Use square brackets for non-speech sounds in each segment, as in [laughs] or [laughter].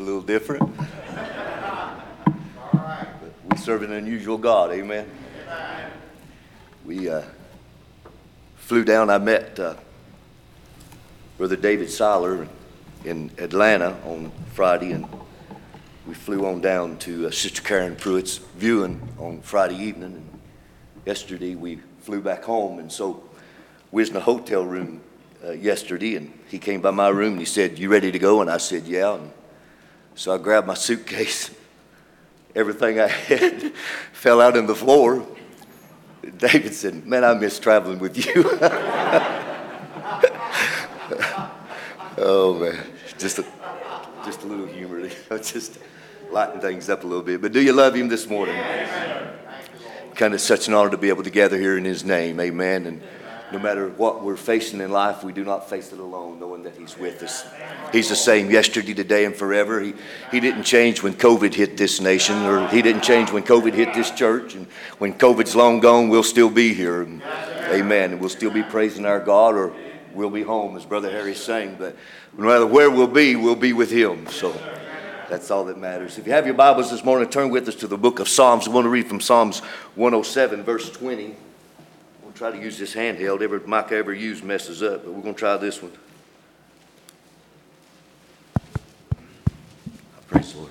a little different. [laughs] we serve an unusual God, amen. We uh, flew down, I met uh, Brother David Seiler in Atlanta on Friday, and we flew on down to uh, Sister Karen Pruitt's viewing on Friday evening. And yesterday we flew back home, and so we was in a hotel room uh, yesterday, and he came by my room and he said, "You ready to go?" And I said, "Yeah." And so I grabbed my suitcase. Everything I had [laughs] fell out on the floor. David said, "Man, I miss traveling with you." [laughs] oh man, just a, just a little humor, [laughs] just lighten things up a little bit. But do you love him this morning? Kind of such an honor to be able to gather here in his name. Amen. And no matter what we're facing in life, we do not face it alone, knowing that He's with us. He's the same yesterday, today, and forever. He, he didn't change when COVID hit this nation, or He didn't change when COVID hit this church. And when COVID's long gone, we'll still be here. Amen. And we'll still be praising our God, or we'll be home, as Brother Harry sang. But no matter where we'll be, we'll be with Him. So. That's all that matters. If you have your Bibles this morning, turn with us to the book of Psalms. We want to read from Psalms 107, verse 20. Try to use this handheld. Every mic I ever use messes up, but we're going to try this one. Praise the Lord.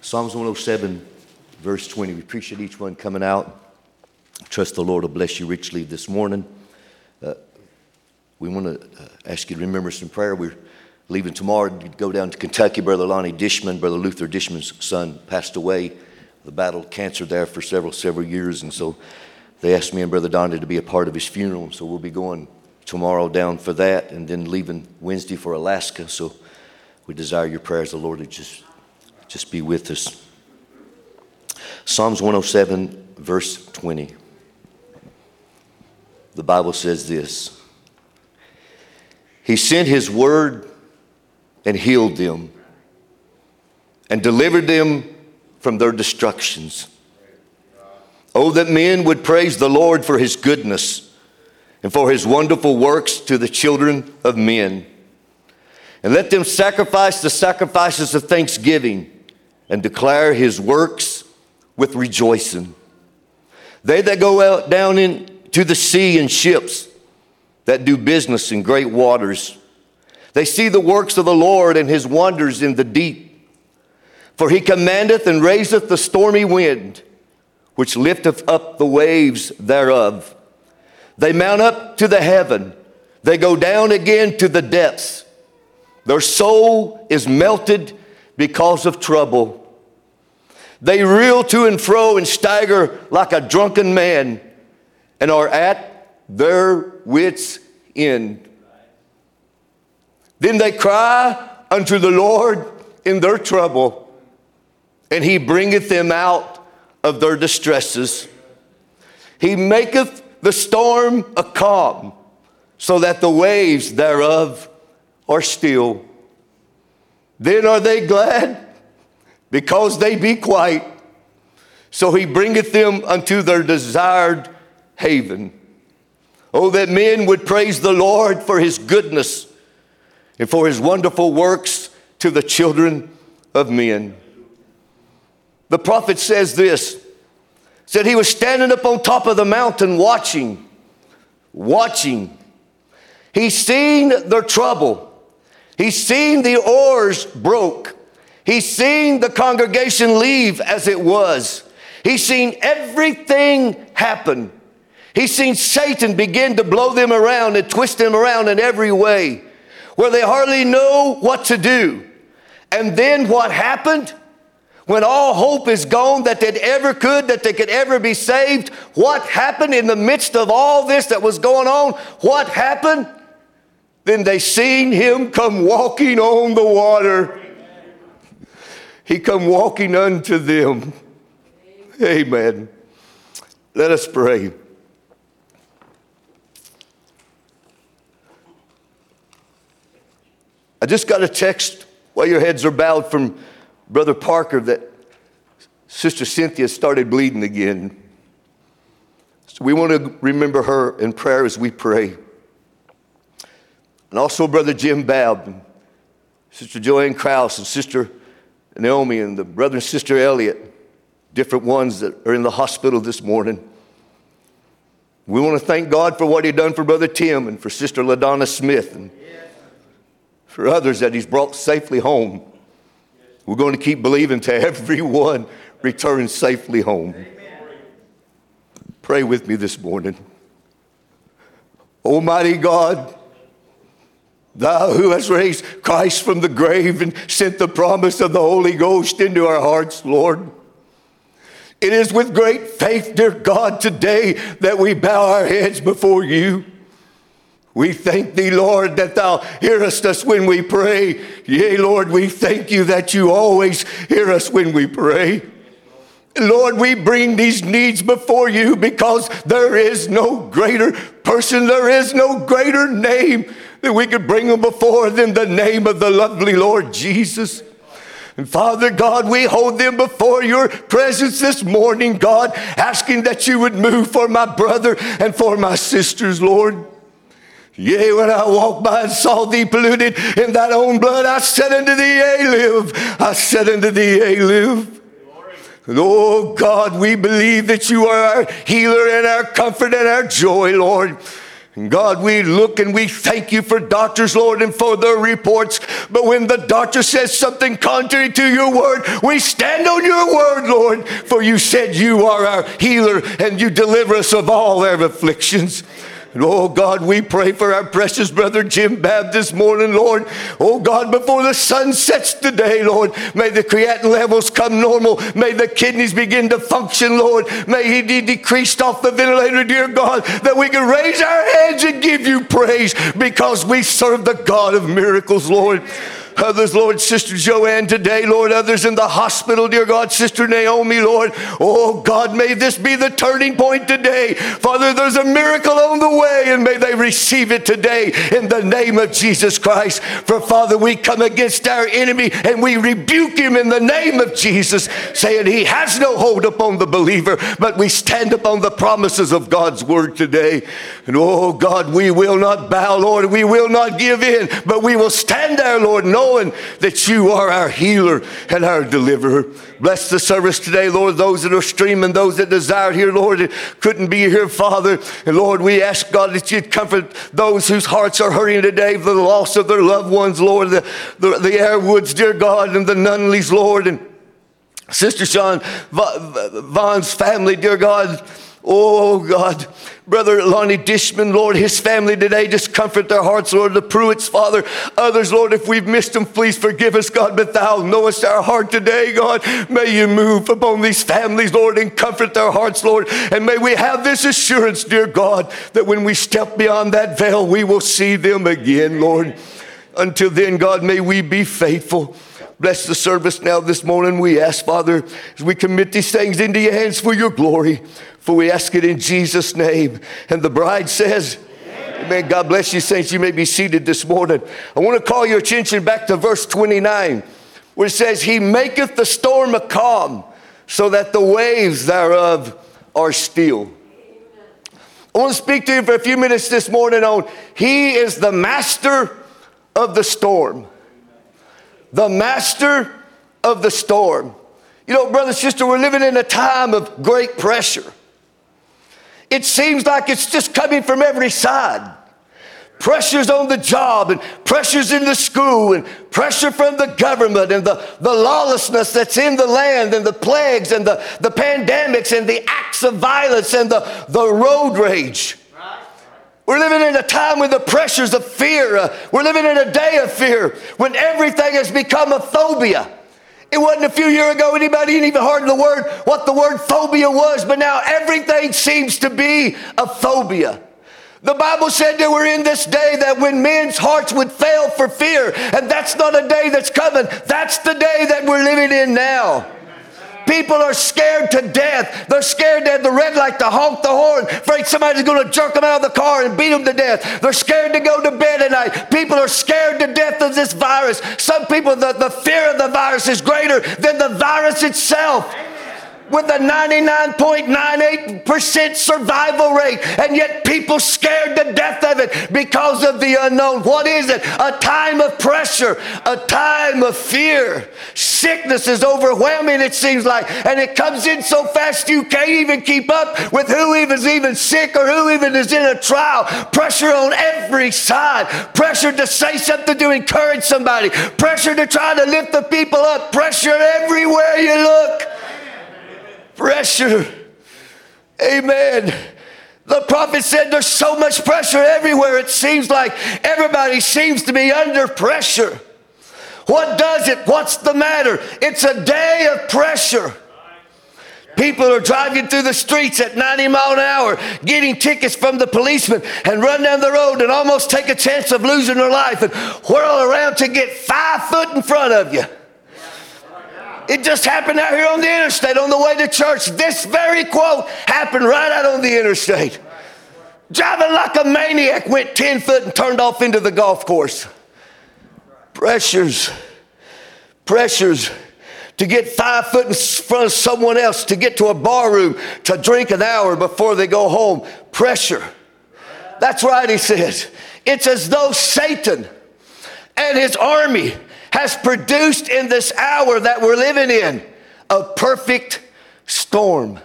Psalms 107, verse 20. We appreciate each one coming out. Trust the Lord will bless you richly this morning. Uh, we want to uh, ask you to remember some prayer. We're leaving tomorrow to go down to Kentucky. Brother Lonnie Dishman, Brother Luther Dishman's son, passed away. The battle cancer there for several, several years. And so they asked me and Brother Donnie to be a part of his funeral. So we'll be going tomorrow down for that and then leaving Wednesday for Alaska. So we desire your prayers, the Lord, to just, just be with us. Psalms 107, verse 20. The Bible says this He sent His word and healed them and delivered them from their destructions. Oh, that men would praise the Lord for his goodness and for his wonderful works to the children of men. And let them sacrifice the sacrifices of thanksgiving and declare his works with rejoicing. They that go out down into the sea in ships that do business in great waters they see the works of the Lord and his wonders in the deep. For he commandeth and raiseth the stormy wind, which lifteth up the waves thereof. They mount up to the heaven, they go down again to the depths. Their soul is melted because of trouble. They reel to and fro and stagger like a drunken man and are at their wits' end. Then they cry unto the Lord in their trouble, and he bringeth them out of their distresses. He maketh the storm a calm, so that the waves thereof are still. Then are they glad because they be quiet. So he bringeth them unto their desired haven. Oh, that men would praise the Lord for his goodness and for his wonderful works to the children of men. The prophet says this said he was standing up on top of the mountain watching, watching. He's seen their trouble. He's seen the oars broke. He's seen the congregation leave as it was. He's seen everything happen. He's seen Satan begin to blow them around and twist them around in every way where they hardly know what to do. And then what happened? When all hope is gone that they ever could, that they could ever be saved, what happened in the midst of all this that was going on? What happened? Then they seen him come walking on the water. He come walking unto them. Amen. Let us pray. I just got a text while your heads are bowed from Brother Parker that Sister Cynthia started bleeding again. So we want to remember her in prayer as we pray. And also Brother Jim Babb, and Sister Joanne Kraus, and Sister Naomi and the brother and sister Elliot, different ones that are in the hospital this morning. We want to thank God for what He done for Brother Tim and for Sister LaDonna Smith and for others that He's brought safely home. We're going to keep believing to [laughs] everyone returns safely home. Pray with me this morning. Almighty God, Thou who hast raised Christ from the grave and sent the promise of the Holy Ghost into our hearts, Lord. It is with great faith, dear God, today that we bow our heads before you. We thank thee, Lord, that thou hearest us when we pray. Yea, Lord, we thank you that you always hear us when we pray. Lord, we bring these needs before you because there is no greater person, there is no greater name that we could bring them before than the name of the lovely Lord Jesus. And Father God, we hold them before your presence this morning, God, asking that you would move for my brother and for my sisters, Lord. Yea, when I walked by and saw thee polluted in thine own blood, I said unto thee, A live. I said unto thee, A live. Oh God, we believe that you are our healer and our comfort and our joy, Lord. And God, we look and we thank you for doctors, Lord, and for their reports. But when the doctor says something contrary to your word, we stand on your word, Lord, for you said you are our healer and you deliver us of all our afflictions. Oh God, we pray for our precious brother Jim Babb this morning, Lord. Oh God, before the sun sets today, Lord, may the creatinine levels come normal. May the kidneys begin to function, Lord. May he be decreased off the ventilator, dear God, that we can raise our hands and give you praise because we serve the God of miracles, Lord. Others, Lord, Sister Joanne today, Lord. Others in the hospital, dear God, Sister Naomi, Lord. Oh, God, may this be the turning point today. Father, there's a miracle on the way, and may they receive it today in the name of Jesus Christ. For, Father, we come against our enemy and we rebuke him in the name of Jesus, saying he has no hold upon the believer, but we stand upon the promises of God's word today. And, oh, God, we will not bow, Lord. We will not give in, but we will stand there, Lord, knowing knowing that you are our healer and our deliverer. Bless the service today, Lord. Those that are streaming, those that desire here, Lord, that couldn't be here, Father. And Lord, we ask God that you'd comfort those whose hearts are hurting today for the loss of their loved ones, Lord. The, the, the Airwoods, dear God, and the Nunleys, Lord. And Sister Sean Vaughn's family, dear God. Oh, God. Brother Lonnie Dishman, Lord, his family today, just comfort their hearts, Lord. The Pruitts, Father. Others, Lord, if we've missed them, please forgive us, God. But thou knowest our heart today, God. May you move upon these families, Lord, and comfort their hearts, Lord. And may we have this assurance, dear God, that when we step beyond that veil, we will see them again, Lord. Until then, God, may we be faithful. Bless the service now this morning. We ask, Father, as we commit these things into your hands for your glory. For we ask it in Jesus' name. And the bride says, Amen. God bless you, saints. You may be seated this morning. I want to call your attention back to verse 29, where it says, He maketh the storm a calm, so that the waves thereof are still. I want to speak to you for a few minutes this morning on He is the master of the storm. The master of the storm. You know, brother, sister, we're living in a time of great pressure. It seems like it's just coming from every side. Pressures on the job and pressures in the school and pressure from the government and the, the lawlessness that's in the land and the plagues and the, the pandemics and the acts of violence and the, the road rage. We're living in a time with the pressures of fear. Uh, we're living in a day of fear when everything has become a phobia. It wasn't a few years ago anybody even heard the word, what the word phobia was, but now everything seems to be a phobia. The Bible said that we're in this day that when men's hearts would fail for fear, and that's not a day that's coming, that's the day that we're living in now. People are scared to death. They're scared to have the red light to honk the horn, afraid somebody's going to jerk them out of the car and beat them to death. They're scared to go to bed at night. People are scared to death of this virus. Some people, the, the fear of the virus is greater than the virus itself. With a 99.98% survival rate, and yet people scared to death of it because of the unknown. What is it? A time of pressure, a time of fear. Sickness is overwhelming, it seems like, and it comes in so fast you can't even keep up with who is even sick or who even is in a trial. Pressure on every side, pressure to say something to encourage somebody, pressure to try to lift the people up, pressure everywhere you look pressure. Amen. The prophet said there's so much pressure everywhere. It seems like everybody seems to be under pressure. What does it? What's the matter? It's a day of pressure. People are driving through the streets at 90 mile an hour, getting tickets from the policeman, and run down the road and almost take a chance of losing their life and whirl around to get five foot in front of you. It just happened out here on the interstate on the way to church. This very quote happened right out on the interstate. Driving like a maniac, went 10 foot and turned off into the golf course. Pressures, pressures to get five foot in front of someone else, to get to a bar room, to drink an hour before they go home. Pressure. That's right, he says. It's as though Satan and his army has produced in this hour that we're living in a perfect storm.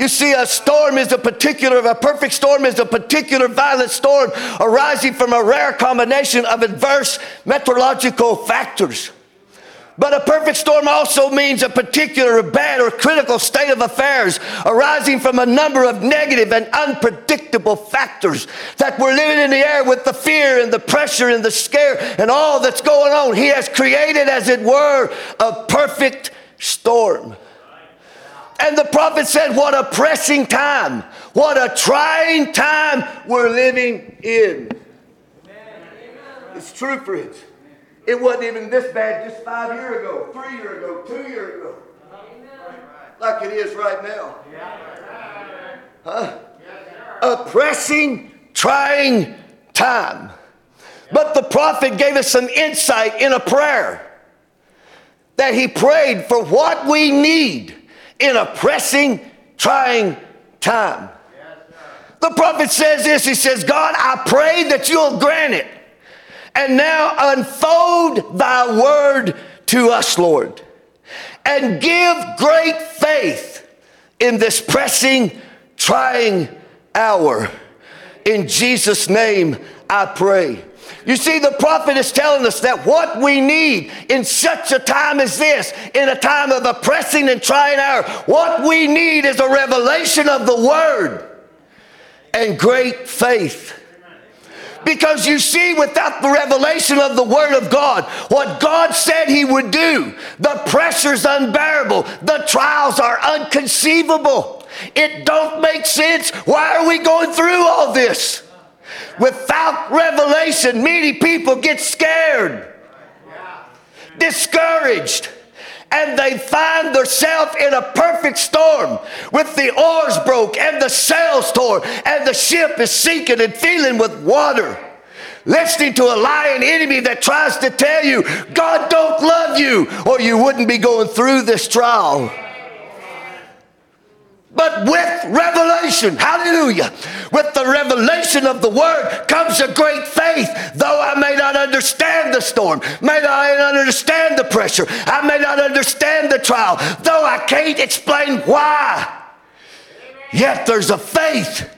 You see, a storm is a particular, a perfect storm is a particular violent storm arising from a rare combination of adverse meteorological factors. But a perfect storm also means a particular bad or critical state of affairs arising from a number of negative and unpredictable factors that we're living in the air with the fear and the pressure and the scare and all that's going on. He has created, as it were, a perfect storm. And the prophet said, What a pressing time, what a trying time we're living in. It's true, friends. It wasn't even this bad just five years ago, three years ago, two years ago. Like it is right now. Huh? A pressing, trying time. But the prophet gave us some insight in a prayer that he prayed for what we need in a pressing, trying time. The prophet says this He says, God, I pray that you'll grant it and now unfold thy word to us, Lord, and give great faith in this pressing, trying hour. In Jesus' name, I pray. You see, the prophet is telling us that what we need in such a time as this, in a time of a pressing and trying hour, what we need is a revelation of the word and great faith. Because you see, without the revelation of the Word of God, what God said He would do, the pressure's unbearable, the trials are unconceivable. It don't make sense. Why are we going through all this? Without revelation, many people get scared, discouraged and they find themselves in a perfect storm with the oars broke and the sails torn and the ship is sinking and filling with water listening to a lying enemy that tries to tell you God don't love you or you wouldn't be going through this trial. But with revelation, hallelujah, with the revelation of the word comes a great faith. Though I may not understand the storm, may I not understand the pressure, I may not understand the trial, though I can't explain why, yet there's a faith.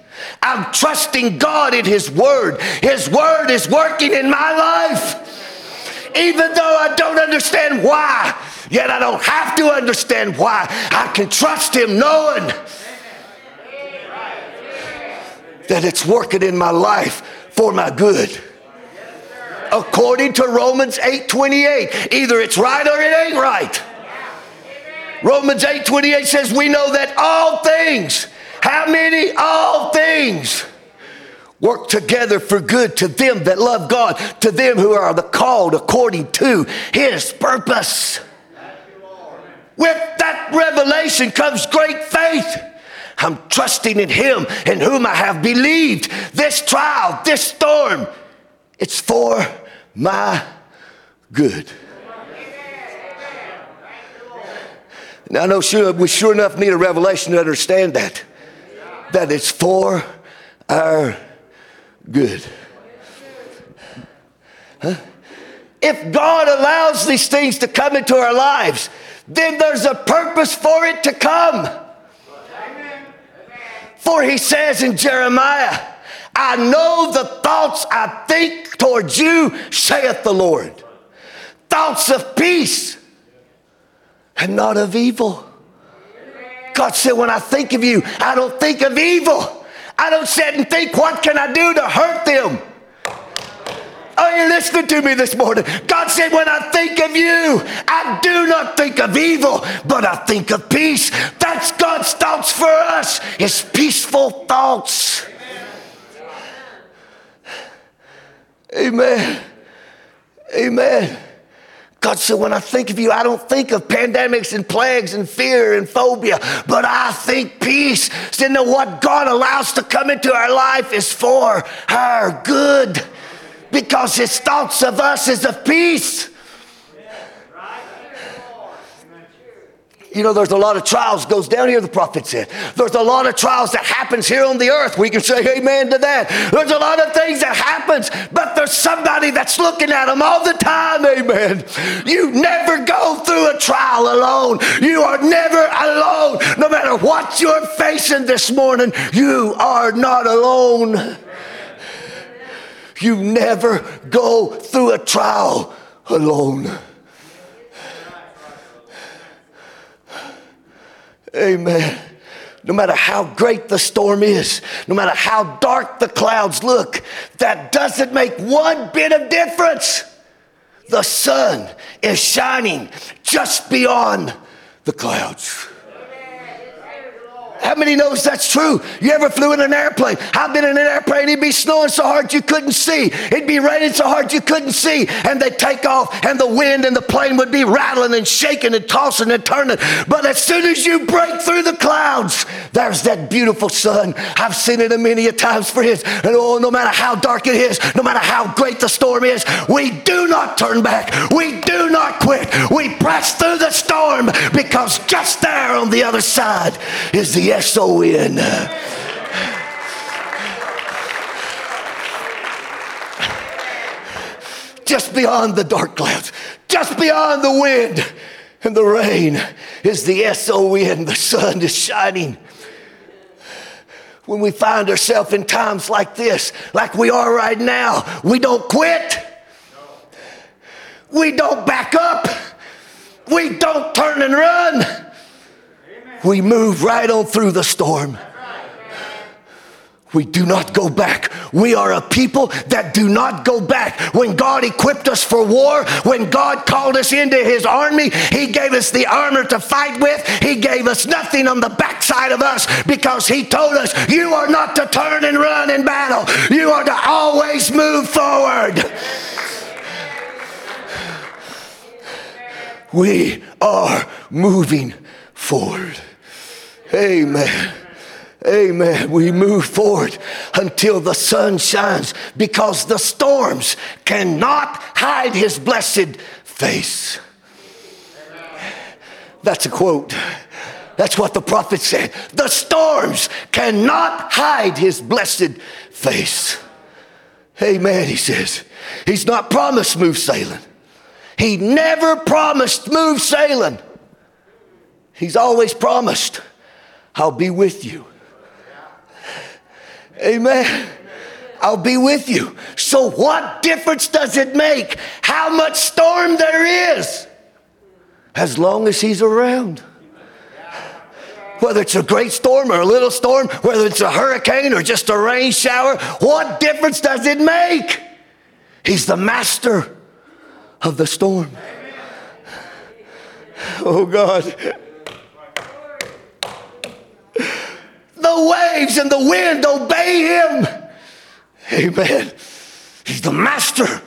I'm trusting God in His Word. His Word is working in my life. Even though I don't understand why, Yet I don't have to understand why. I can trust Him knowing that it's working in my life for my good. According to Romans 8:28, either it's right or it ain't right. Romans 8:28 says we know that all things, how many all things work together for good to them that love God, to them who are the called according to his purpose. With that revelation comes great faith. I'm trusting in Him in whom I have believed. This trial, this storm, it's for my good. Now, I know sure, we sure enough need a revelation to understand that. That it's for our good. Huh? If God allows these things to come into our lives, then there's a purpose for it to come. For he says in Jeremiah, I know the thoughts I think towards you, saith the Lord. Thoughts of peace and not of evil. God said, when I think of you, I don't think of evil. I don't sit and think, what can I do to hurt them? Are you listening to me this morning? God said, When I think of you, I do not think of evil, but I think of peace. That's God's thoughts for us, His peaceful thoughts. Amen. Amen. God said, when I think of you, I don't think of pandemics and plagues and fear and phobia, but I think peace. So, know what God allows to come into our life is for our good because his thoughts of us is of peace. You know, there's a lot of trials goes down here, the prophet said. There's a lot of trials that happens here on the earth. We can say amen to that. There's a lot of things that happens, but there's somebody that's looking at them all the time, amen. You never go through a trial alone. You are never alone. No matter what you're facing this morning, you are not alone. You never go through a trial alone. Amen. No matter how great the storm is, no matter how dark the clouds look, that doesn't make one bit of difference. The sun is shining just beyond the clouds. How many knows that's true? You ever flew in an airplane? I've been in an airplane, it'd be snowing so hard you couldn't see. It'd be raining so hard you couldn't see. And they'd take off, and the wind and the plane would be rattling and shaking and tossing and turning. But as soon as you break through the clouds, there's that beautiful sun. I've seen it a many a times, friends. And oh, no matter how dark it is, no matter how great the storm is, we do not turn back. We do not quit. We press through the storm because just there on the other side is the S O N. Just beyond the dark clouds, just beyond the wind and the rain is the S O N. The sun is shining. When we find ourselves in times like this, like we are right now, we don't quit. We don't back up. We don't turn and run we move right on through the storm. We do not go back. We are a people that do not go back. When God equipped us for war, when God called us into his army, he gave us the armor to fight with. He gave us nothing on the backside of us because he told us, You are not to turn and run in battle, you are to always move forward. We are moving forward. Amen. Amen. We move forward until the sun shines because the storms cannot hide his blessed face. That's a quote. That's what the prophet said. The storms cannot hide his blessed face. Amen, he says. He's not promised smooth sailing. He never promised smooth sailing. He's always promised I'll be with you. Amen. I'll be with you. So, what difference does it make how much storm there is as long as He's around? Whether it's a great storm or a little storm, whether it's a hurricane or just a rain shower, what difference does it make? He's the master of the storm. Oh, God. The waves and the wind obey him. Amen. He's the master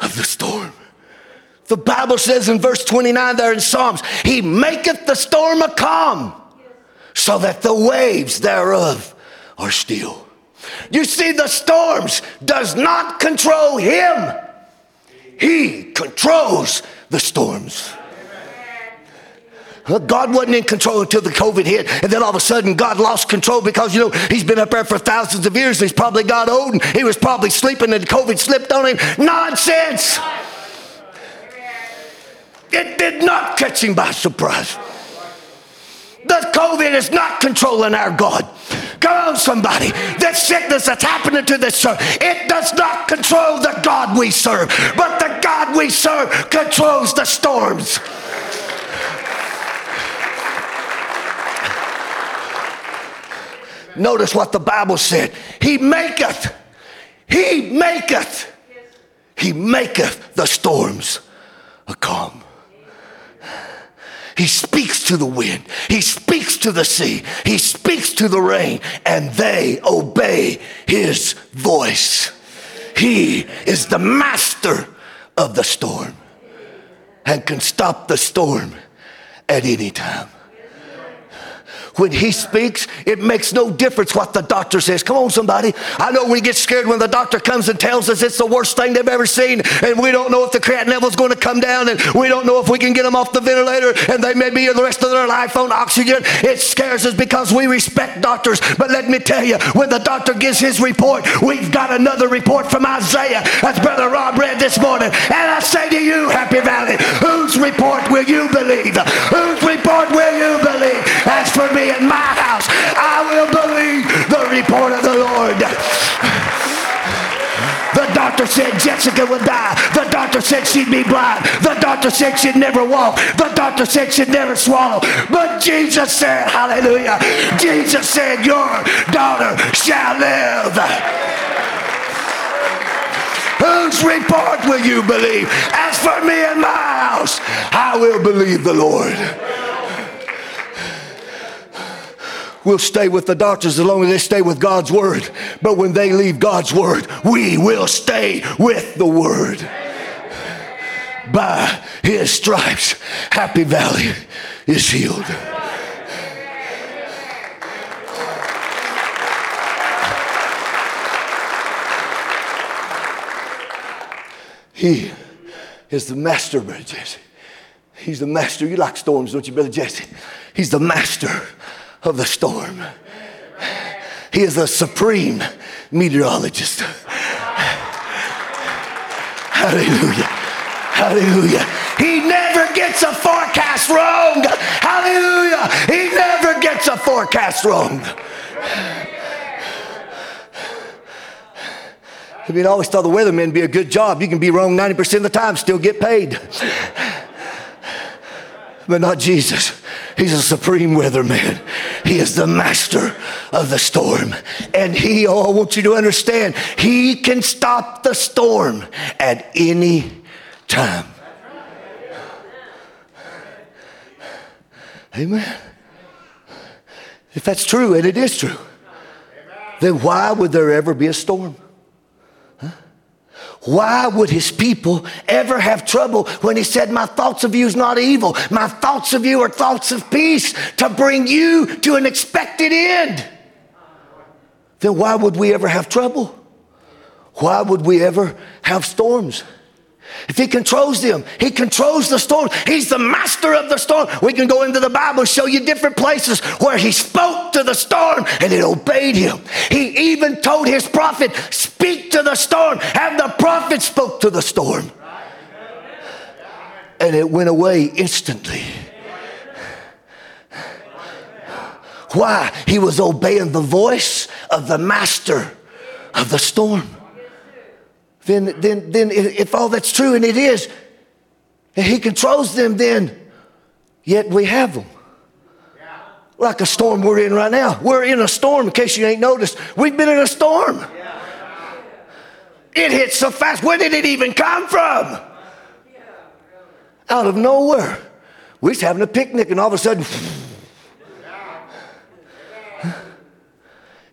of the storm. The Bible says in verse 29 there in Psalms, He maketh the storm a calm, so that the waves thereof are still. You see, the storms does not control Him. He controls the storms. God wasn't in control until the COVID hit, and then all of a sudden God lost control because you know he's been up there for thousands of years. He's probably got old, and he was probably sleeping, and COVID slipped on him. Nonsense! It did not catch him by surprise. The COVID is not controlling our God. Come on, somebody. This sickness that's happening to this church, it does not control the God we serve, but the God we serve controls the storms. Notice what the Bible said. He maketh, he maketh, he maketh the storms a calm. He speaks to the wind. He speaks to the sea. He speaks to the rain, and they obey his voice. He is the master of the storm and can stop the storm at any time. When he speaks, it makes no difference what the doctor says. Come on, somebody. I know we get scared when the doctor comes and tells us it's the worst thing they've ever seen, and we don't know if the creatinine level's going to come down, and we don't know if we can get them off the ventilator, and they may be the rest of their life on oxygen. It scares us because we respect doctors. But let me tell you, when the doctor gives his report, we've got another report from Isaiah, as Brother Rob read this morning. And I say to you, Happy Valley, whose report will you believe? Whose report will you believe? As for me, in my house, I will believe the report of the Lord. The doctor said Jessica would die. The doctor said she'd be blind. The doctor said she'd never walk. The doctor said she'd never swallow. But Jesus said, Hallelujah. Jesus said, Your daughter shall live. Whose report will you believe? As for me and my house, I will believe the Lord. We'll stay with the doctors as long as they stay with God's word. But when they leave God's word, we will stay with the word. By his stripes, Happy Valley is healed. He is the master, Brother Jesse. He's the master. You like storms, don't you, Brother Jesse? He's the master of the storm. He is a supreme meteorologist. Hallelujah. Hallelujah. He never gets a forecast wrong. Hallelujah. He never gets a forecast wrong. I mean, I always thought the weathermen be a good job. You can be wrong 90% of the time, still get paid. But not Jesus. He's a supreme weatherman. He is the master of the storm. And he, oh, I want you to understand, he can stop the storm at any time. Amen. If that's true, and it is true, then why would there ever be a storm? Why would his people ever have trouble when he said, My thoughts of you is not evil? My thoughts of you are thoughts of peace to bring you to an expected end. Then why would we ever have trouble? Why would we ever have storms? If he controls them, he controls the storm. He's the master of the storm. We can go into the Bible and show you different places where he spoke to the storm and it obeyed him. He even told his prophet, Speak to the storm. And the prophet spoke to the storm. And it went away instantly. Why? He was obeying the voice of the master of the storm then, then, then if all that's true, and it is, and he controls them, then yet we have them. Like a storm we're in right now. We're in a storm, in case you ain't noticed. We've been in a storm. It hit so fast. Where did it even come from? Out of nowhere. We're just having a picnic, and all of a sudden, [laughs]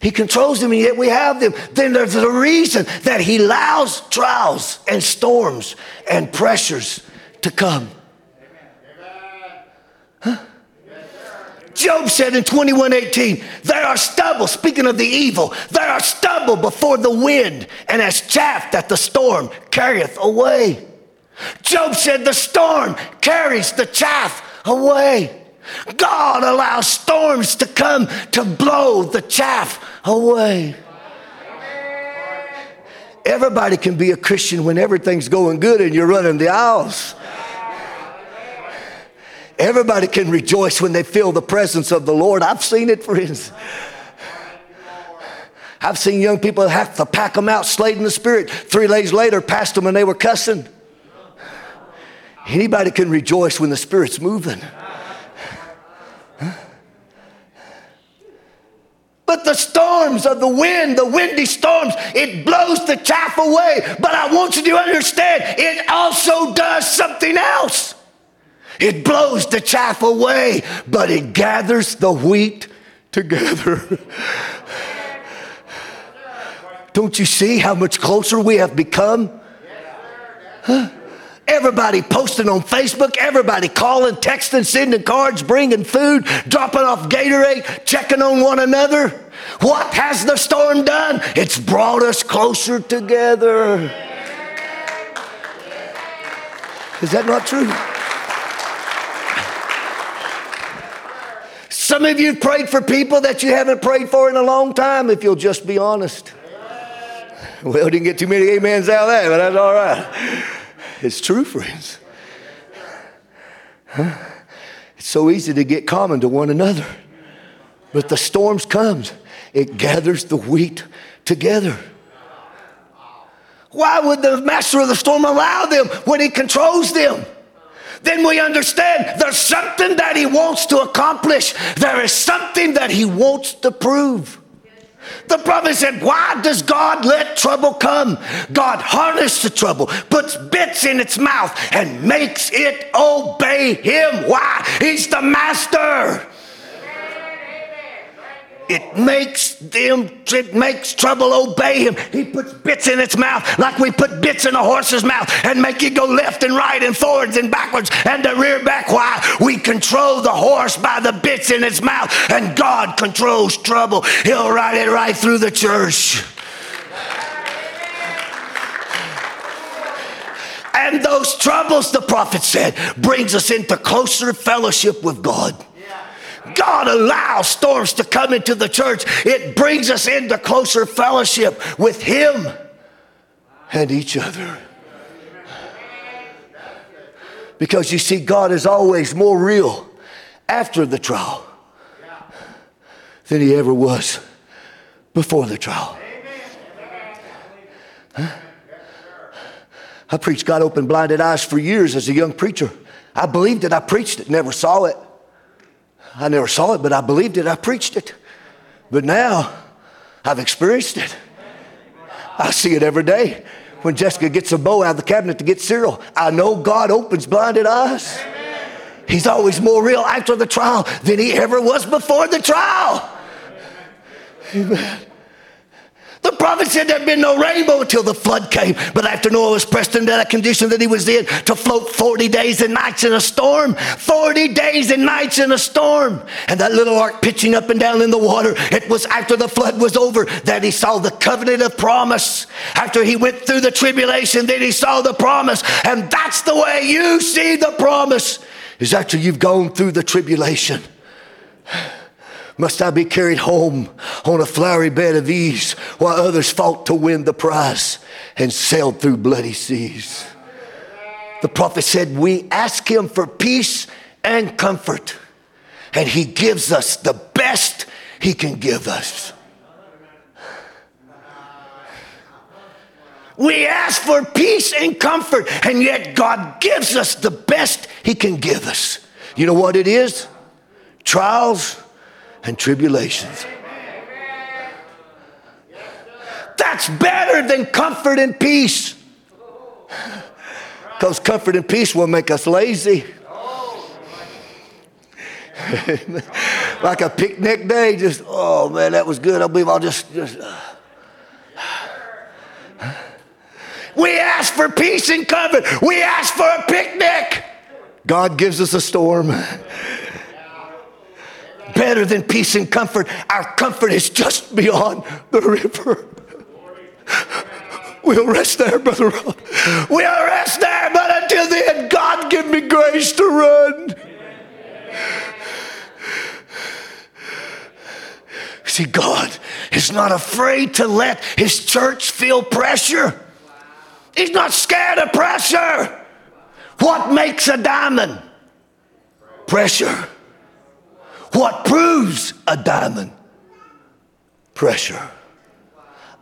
He controls them and yet we have them. Then there's a reason that He allows trials and storms and pressures to come. Job said in 21:18, there are stubble, speaking of the evil, there are stubble before the wind, and as chaff that the storm carrieth away. Job said the storm carries the chaff away. God allows storms to come to blow the chaff away. Everybody can be a Christian when everything's going good and you're running the aisles. Everybody can rejoice when they feel the presence of the Lord. I've seen it, friends. I've seen young people have to pack them out, slayed in the spirit. Three days later, passed them and they were cussing. Anybody can rejoice when the spirit's moving. But the storms of the wind, the windy storms, it blows the chaff away. But I want you to understand, it also does something else. It blows the chaff away, but it gathers the wheat together. [laughs] Don't you see how much closer we have become? Huh? Everybody posting on Facebook, everybody calling, texting, sending cards, bringing food, dropping off Gatorade, checking on one another. What has the storm done? It's brought us closer together. Is that not true? Some of you prayed for people that you haven't prayed for in a long time, if you'll just be honest. Well, didn't get too many amens out of that, but that's all right. It's true, friends. Huh? It's so easy to get common to one another. But the storms comes, it gathers the wheat together. Why would the master of the storm allow them when he controls them? Then we understand there's something that he wants to accomplish. There is something that he wants to prove. The prophet said, Why does God let trouble come? God harnesses the trouble, puts bits in its mouth, and makes it obey him. Why? He's the master. It makes them, it makes trouble obey him. He puts bits in its mouth, like we put bits in a horse's mouth and make it go left and right and forwards and backwards and to rear back. Why? We control the horse by the bits in its mouth, and God controls trouble. He'll ride it right through the church. And those troubles, the prophet said, brings us into closer fellowship with God. God allows storms to come into the church. It brings us into closer fellowship with Him and each other. Because you see, God is always more real after the trial than He ever was before the trial. Huh? I preached God opened blinded eyes for years as a young preacher. I believed it, I preached it, never saw it. I never saw it, but I believed it. I preached it. But now I've experienced it. I see it every day. When Jessica gets a bow out of the cabinet to get cereal, I know God opens blinded eyes. He's always more real after the trial than he ever was before the trial. Amen. The prophet said there'd been no rainbow until the flood came. But after Noah was pressed into that condition that he was in to float 40 days and nights in a storm, 40 days and nights in a storm, and that little ark pitching up and down in the water, it was after the flood was over that he saw the covenant of promise. After he went through the tribulation, then he saw the promise. And that's the way you see the promise, is after you've gone through the tribulation must I be carried home on a flowery bed of ease while others fought to win the prize and sailed through bloody seas. The prophet said, We ask him for peace and comfort, and he gives us the best he can give us. We ask for peace and comfort, and yet God gives us the best he can give us. You know what it is? Trials and tribulations. That's better than comfort and peace. Because comfort and peace will make us lazy. [laughs] like a picnic day, just, oh man, that was good. I believe I'll just, just. Uh. We ask for peace and comfort. We ask for a picnic. God gives us a storm better than peace and comfort. Our comfort is just beyond the river. We'll rest there, Brother Rob. We'll rest there, but until then, God give me grace to run. See, God is not afraid to let His church feel pressure. He's not scared of pressure. What makes a diamond? Pressure. What proves a diamond? Pressure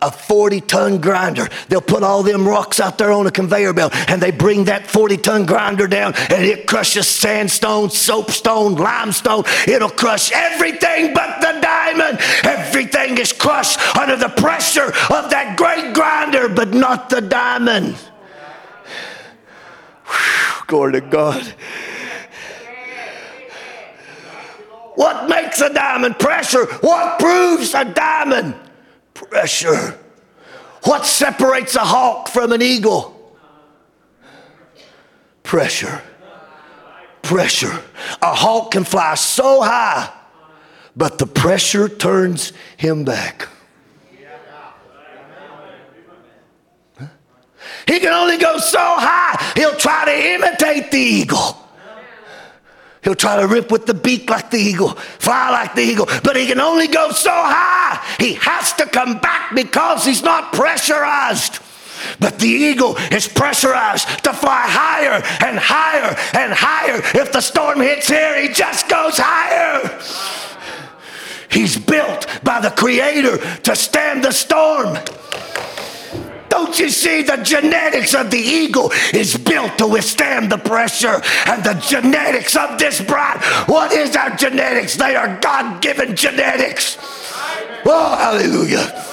a 40 ton grinder. They'll put all them rocks out there on a conveyor belt and they bring that 40 ton grinder down and it crushes sandstone, soapstone, limestone. It'll crush everything but the diamond. Everything is crushed under the pressure of that great grinder, but not the diamond. Whew, glory to God. What makes a diamond? Pressure. What proves a diamond? Pressure. What separates a hawk from an eagle? Pressure. Pressure. A hawk can fly so high, but the pressure turns him back. He can only go so high, he'll try to imitate the eagle. He'll try to rip with the beak like the eagle, fly like the eagle, but he can only go so high. He has to come back because he's not pressurized. But the eagle is pressurized to fly higher and higher and higher. If the storm hits here, he just goes higher. He's built by the Creator to stand the storm. Don't you see the genetics of the eagle is built to withstand the pressure and the genetics of this bride? What is our genetics? They are God given genetics. Oh, hallelujah.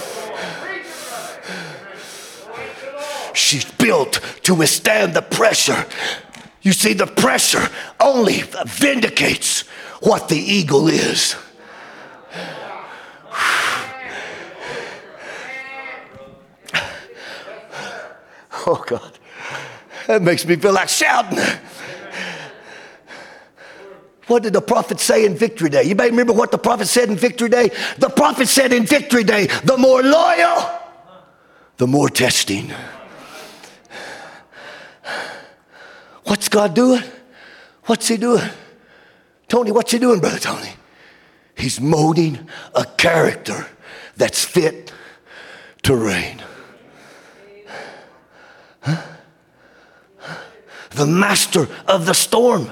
She's built to withstand the pressure. You see, the pressure only vindicates what the eagle is. [laughs] Oh, God. That makes me feel like shouting. What did the prophet say in Victory Day? You may remember what the prophet said in Victory Day? The prophet said in Victory Day, the more loyal, the more testing. What's God doing? What's He doing? Tony, what's He doing, Brother Tony? He's molding a character that's fit to reign. The master of the storm.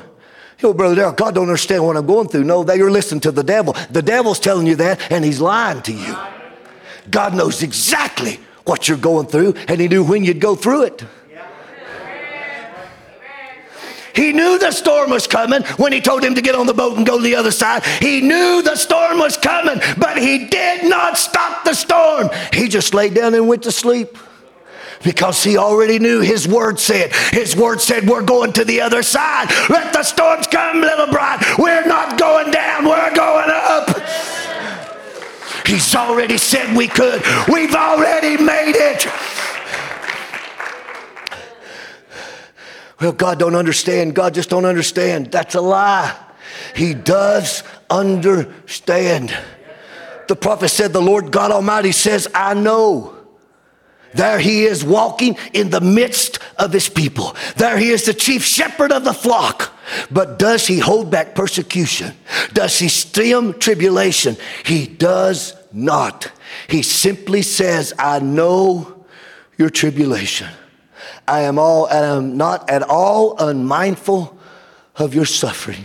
You know, Brother Darrell, God don't understand what I'm going through. No, you're listening to the devil. The devil's telling you that, and he's lying to you. God knows exactly what you're going through, and he knew when you'd go through it. He knew the storm was coming when he told him to get on the boat and go to the other side. He knew the storm was coming, but he did not stop the storm. He just laid down and went to sleep because he already knew his word said. His word said, We're going to the other side. Let the storms come, little bride. We're not going down, we're going up. He's already said we could. We've already made it. Well, God don't understand. God just don't understand. That's a lie. He does understand. The prophet said, The Lord God Almighty says, I know. There he is walking in the midst of his people. There he is, the chief shepherd of the flock. But does he hold back persecution? Does he stem tribulation? He does not. He simply says, I know your tribulation. I am all I am not at all unmindful of your suffering.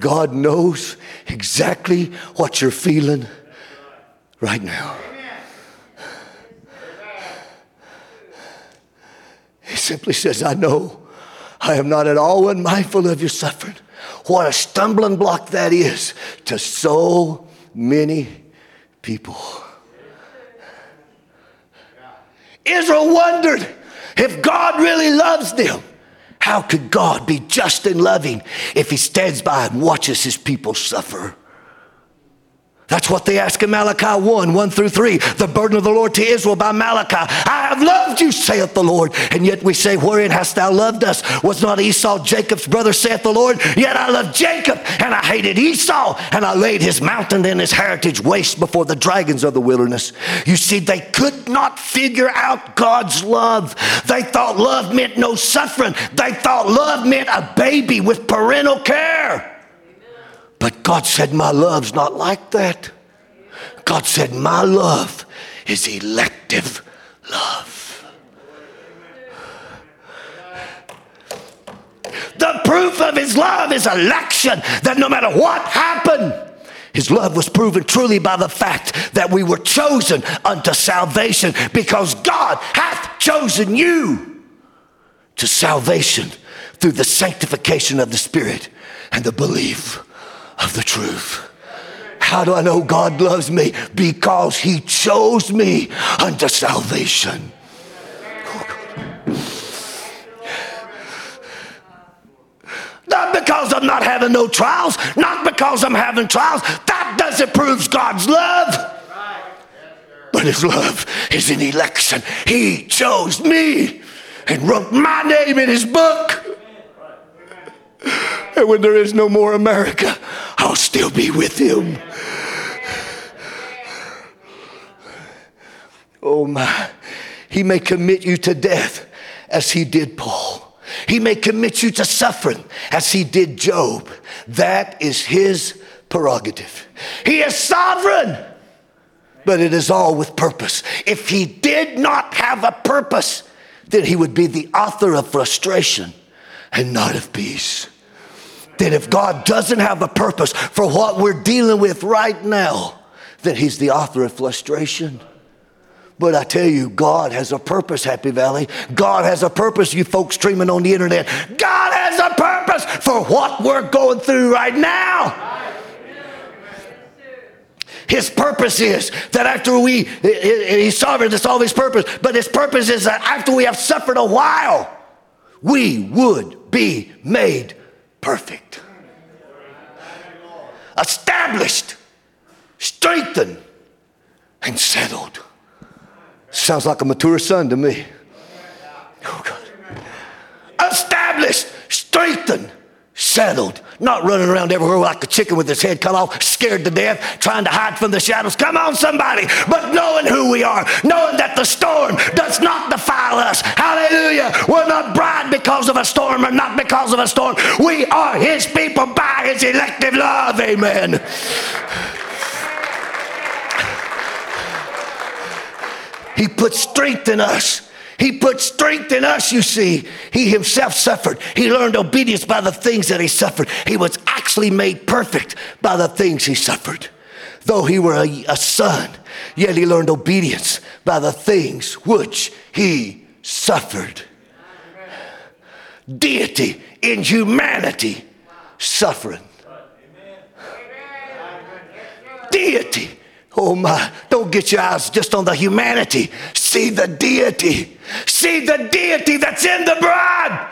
God knows exactly what you're feeling right now. Simply says, I know I am not at all unmindful of your suffering. What a stumbling block that is to so many people. Israel wondered if God really loves them. How could God be just and loving if he stands by and watches his people suffer? That's what they ask in Malachi 1 1 through 3. The burden of the Lord to Israel by Malachi. I have loved you, saith the Lord. And yet we say, Wherein hast thou loved us? Was not Esau Jacob's brother, saith the Lord? Yet I loved Jacob, and I hated Esau, and I laid his mountain and his heritage waste before the dragons of the wilderness. You see, they could not figure out God's love. They thought love meant no suffering, they thought love meant a baby with parental care. But God said, My love's not like that. God said, My love is elective love. The proof of his love is election, that no matter what happened, his love was proven truly by the fact that we were chosen unto salvation because God hath chosen you to salvation through the sanctification of the Spirit and the belief of the truth. How do I know God loves me? Because He chose me unto salvation. Not because I'm not having no trials, not because I'm having trials. That doesn't prove God's love. But His love is in election. He chose me and wrote my name in His book. And when there is no more America, I'll still be with Him. Oh my. He may commit you to death as He did Paul. He may commit you to suffering as he did Job. That is his prerogative. He is sovereign, but it is all with purpose. If he did not have a purpose, then he would be the author of frustration and not of peace. Then, if God doesn't have a purpose for what we're dealing with right now, then he's the author of frustration but I tell you, God has a purpose, Happy Valley. God has a purpose, you folks streaming on the internet. God has a purpose for what we're going through right now. His purpose is that after we, He's sovereign to all His purpose, but His purpose is that after we have suffered a while, we would be made perfect, established, strengthened, and settled. Sounds like a mature son to me. Oh, God. Established, strengthened, settled, not running around everywhere like a chicken with his head cut off, scared to death, trying to hide from the shadows. Come on, somebody. But knowing who we are, knowing that the storm does not defile us. Hallelujah. We're not bride because of a storm or not because of a storm. We are his people by his elective love. Amen. He put strength in us. He put strength in us, you see. He himself suffered. He learned obedience by the things that he suffered. He was actually made perfect by the things he suffered. Though he were a, a son, yet he learned obedience by the things which he suffered. Deity in humanity, suffering. Deity Oh my, don't get your eyes just on the humanity. See the deity. See the deity that's in the bride.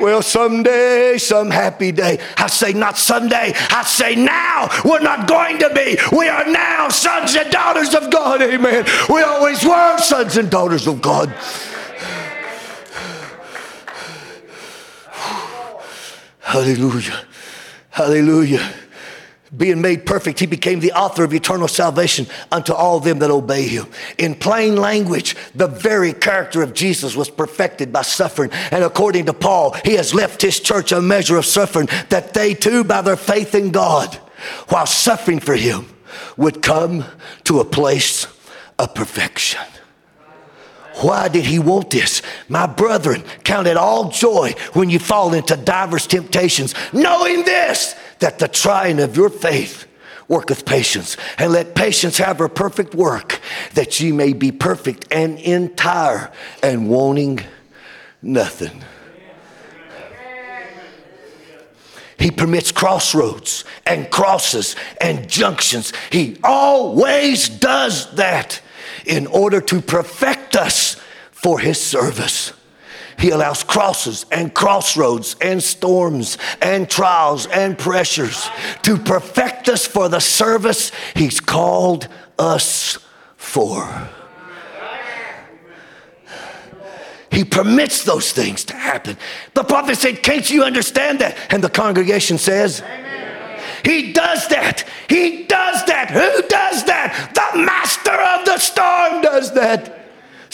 Well, someday, some happy day. I say not someday, I say now. We're not going to be. We are now sons and daughters of God. Amen. We always were sons and daughters of God. Hallelujah. Hallelujah being made perfect, he became the author of eternal salvation unto all them that obey him. In plain language, the very character of Jesus was perfected by suffering. And according to Paul, he has left his church a measure of suffering that they too, by their faith in God, while suffering for him, would come to a place of perfection. Why did he want this? My brethren, count it all joy when you fall into diverse temptations, knowing this, that the trying of your faith worketh patience. And let patience have her perfect work, that ye may be perfect and entire and wanting nothing. He permits crossroads and crosses and junctions. He always does that in order to perfect us for his service. He allows crosses and crossroads and storms and trials and pressures to perfect us for the service He's called us for. He permits those things to happen. The prophet said, Can't you understand that? And the congregation says, Amen. He does that. He does that. Who does that? The master of the storm does that.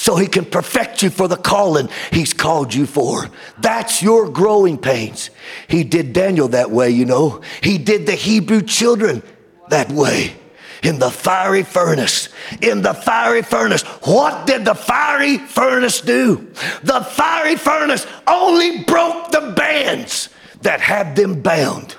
So he can perfect you for the calling he's called you for. That's your growing pains. He did Daniel that way, you know. He did the Hebrew children that way in the fiery furnace. In the fiery furnace. What did the fiery furnace do? The fiery furnace only broke the bands that had them bound.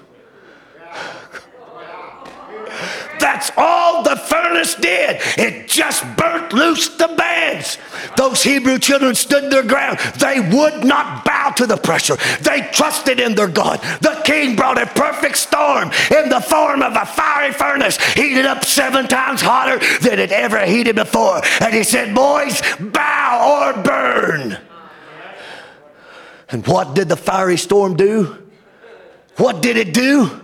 That's all the furnace did. It just burnt loose the bands. Those Hebrew children stood their ground. They would not bow to the pressure. They trusted in their God. The king brought a perfect storm in the form of a fiery furnace, heated up seven times hotter than it ever heated before. And he said, Boys, bow or burn. And what did the fiery storm do? What did it do?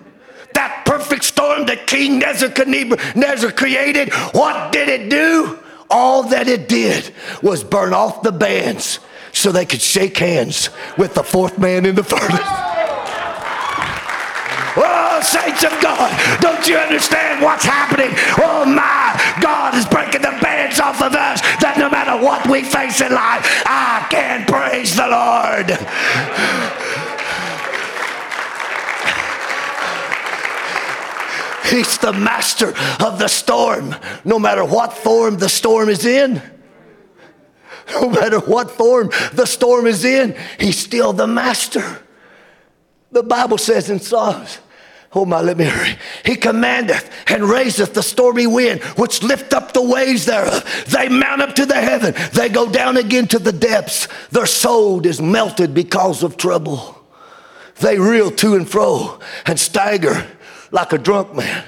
That perfect storm that King Nebuchadnezzar created, what did it do? All that it did was burn off the bands so they could shake hands with the fourth man in the furnace. [laughs] Oh, saints of God, don't you understand what's happening? Oh, my God is breaking the bands off of us that no matter what we face in life, I can praise the Lord. He's the master of the storm, no matter what form the storm is in. No matter what form the storm is in, he's still the master. The Bible says in Psalms, Oh my, let me hurry. He commandeth and raiseth the stormy wind, which lift up the waves thereof. They mount up to the heaven. They go down again to the depths. Their soul is melted because of trouble. They reel to and fro and stagger like a drunk man.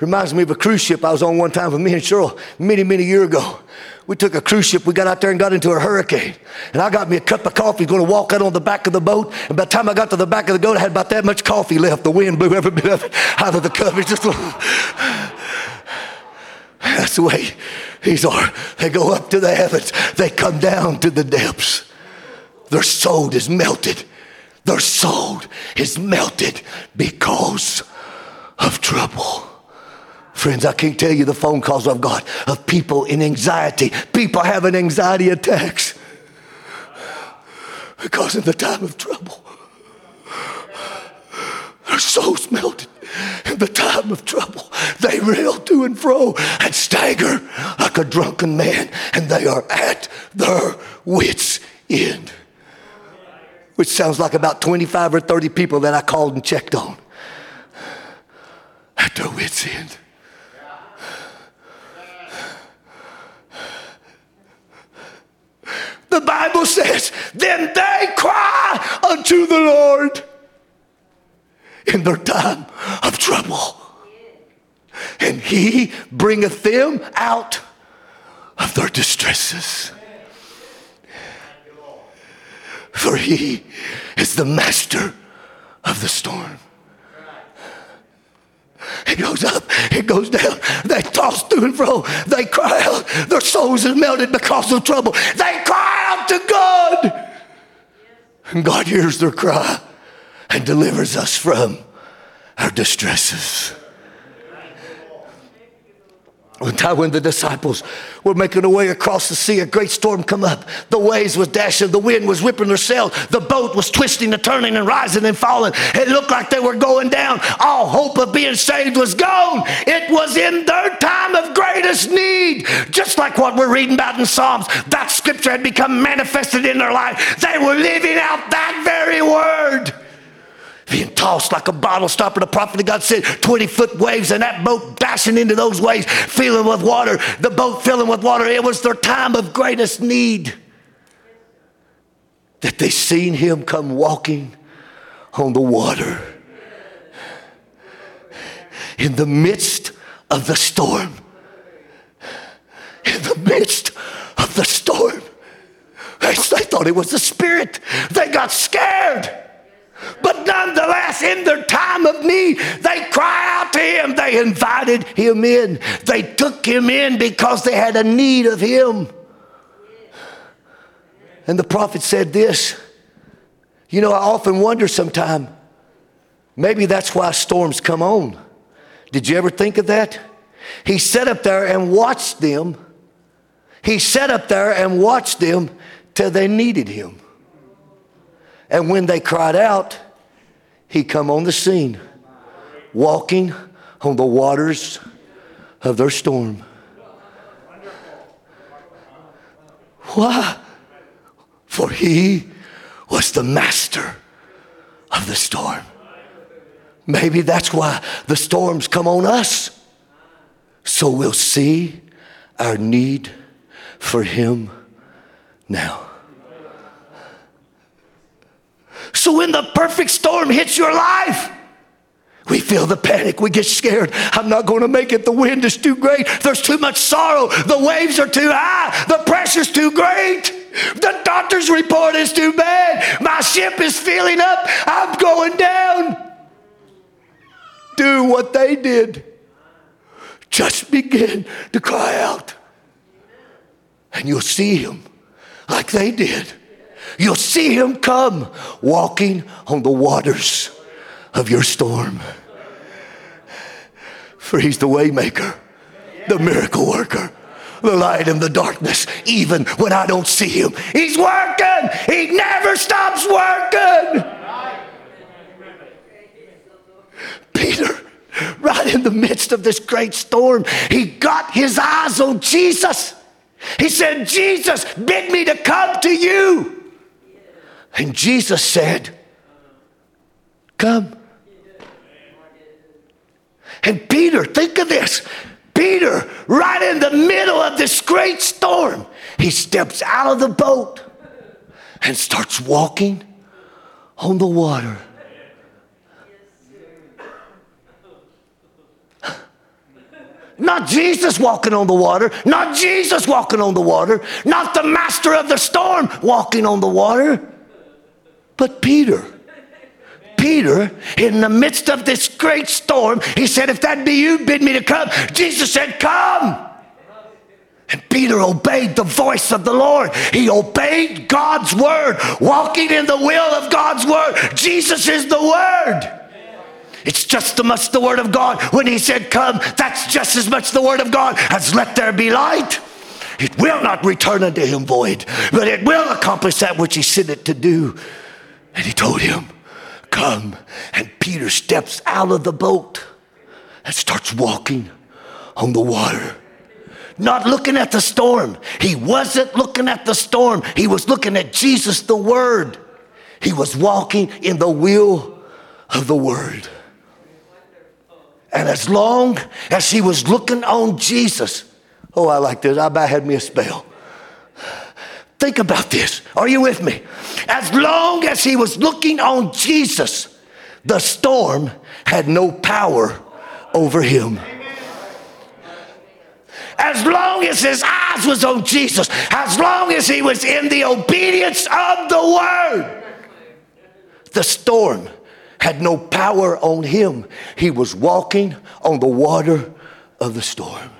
Reminds me of a cruise ship I was on one time with me and Cheryl many, many years ago. We took a cruise ship, we got out there and got into a hurricane. And I got me a cup of coffee, going to walk out on the back of the boat. And by the time I got to the back of the boat, I had about that much coffee left. The wind blew every bit of it out of the cup. It's just That's the way these are. They go up to the heavens, they come down to the depths. Their soul is melted. Their soul is melted because of trouble. Friends, I can't tell you the phone calls I've got of people in anxiety, people having anxiety attacks because in the time of trouble, their souls melted. In the time of trouble, they reel to and fro and stagger like a drunken man, and they are at their wits' end. Which sounds like about 25 or 30 people that I called and checked on at the wits' end. The Bible says, then they cry unto the Lord in their time of trouble. And he bringeth them out of their distresses. For he is the master of the storm. It goes up, it goes down. They toss to and fro. They cry out. Their souls are melted because of trouble. They cry out to God. And God hears their cry and delivers us from our distresses. One time when the disciples were making their way across the sea, a great storm come up. The waves was dashing, the wind was whipping their sails, the boat was twisting and turning and rising and falling. It looked like they were going down. All hope of being saved was gone. It was in their time of greatest need. Just like what we're reading about in Psalms, that scripture had become manifested in their life. They were living out that very word being tossed like a bottle stopper. The prophet of God said 20 foot waves and that boat dashing into those waves, filling with water, the boat filling with water. It was their time of greatest need that they seen him come walking on the water in the midst of the storm. In the midst of the storm. They, they thought it was the Spirit. They got scared. But nonetheless, in their time of need, they cry out to him. They invited him in. They took him in because they had a need of him. And the prophet said this. You know, I often wonder sometimes, maybe that's why storms come on. Did you ever think of that? He sat up there and watched them. he sat up there and watched them till they needed him. And when they cried out, he come on the scene, walking on the waters of their storm. Why? For he was the master of the storm. Maybe that's why the storms come on us. So we'll see our need for him now. So when the perfect storm hits your life, we feel the panic. We get scared. I'm not going to make it. The wind is too great. There's too much sorrow. The waves are too high. The pressure's too great. The doctor's report is too bad. My ship is filling up. I'm going down. Do what they did. Just begin to cry out. And you'll see him like they did. You'll see him come walking on the waters of your storm. For he's the waymaker, the miracle worker, the light in the darkness, even when I don't see him. He's working. He never stops working. Peter, right in the midst of this great storm, he got his eyes on Jesus. He said, Jesus bid me to come to you. And Jesus said, Come. And Peter, think of this. Peter, right in the middle of this great storm, he steps out of the boat and starts walking on the water. Not Jesus walking on the water, not Jesus walking on the water, not the master of the storm walking on the water, but Peter. Peter, in the midst of this great storm, he said, If that be you, bid me to come. Jesus said, Come. And Peter obeyed the voice of the Lord. He obeyed God's word, walking in the will of God's word. Jesus is the word. It's just as much the word of God. When he said, Come, that's just as much the word of God as let there be light. It will not return unto him void, but it will accomplish that which he sent it to do. And he told him, Come. And Peter steps out of the boat and starts walking on the water. Not looking at the storm. He wasn't looking at the storm. He was looking at Jesus, the Word. He was walking in the will of the Word. And as long as he was looking on Jesus, oh, I like this. I about had me a spell. Think about this. Are you with me? As long as he was looking on Jesus, the storm had no power over him. As long as his eyes was on Jesus, as long as he was in the obedience of the word, the storm had no power on him. He was walking on the water of the storm.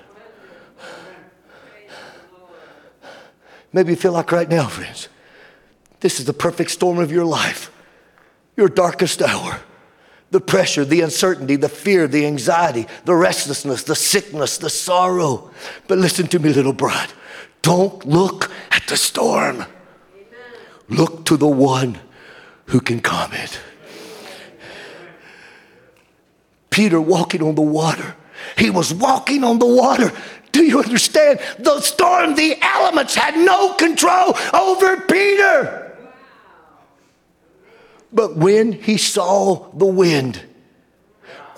Maybe you feel like right now, friends, this is the perfect storm of your life, your darkest hour. The pressure, the uncertainty, the fear, the anxiety, the restlessness, the sickness, the sorrow. But listen to me, little bride. Don't look at the storm. Look to the one who can calm it. Peter walking on the water. He was walking on the water. Do you understand? The storm, the elements had no control over Peter. But when he saw the wind,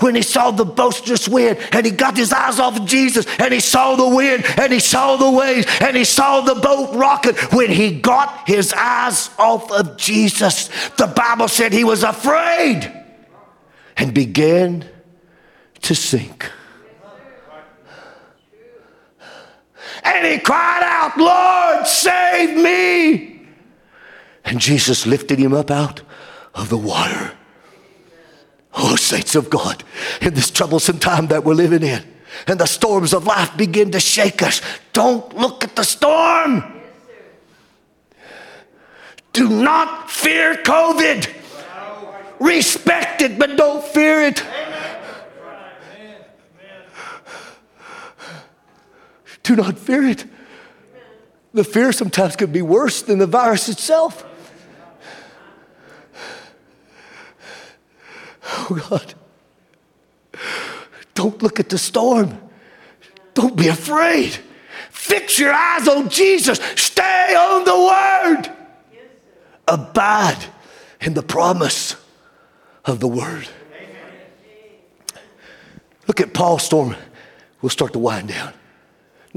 when he saw the boisterous wind and he got his eyes off of Jesus and he saw the wind and he saw the waves and he saw the boat rocking, when he got his eyes off of Jesus, the Bible said he was afraid and began to sink. And he cried out, Lord, save me. And Jesus lifted him up out of the water. Oh, saints of God, in this troublesome time that we're living in, and the storms of life begin to shake us, don't look at the storm. Do not fear COVID. Respect it, but don't fear it. Do not fear it. The fear sometimes could be worse than the virus itself. Oh God. Don't look at the storm. Don't be afraid. Fix your eyes on Jesus. Stay on the word. Abide in the promise of the word. Look at Paul's storm. We'll start to wind down.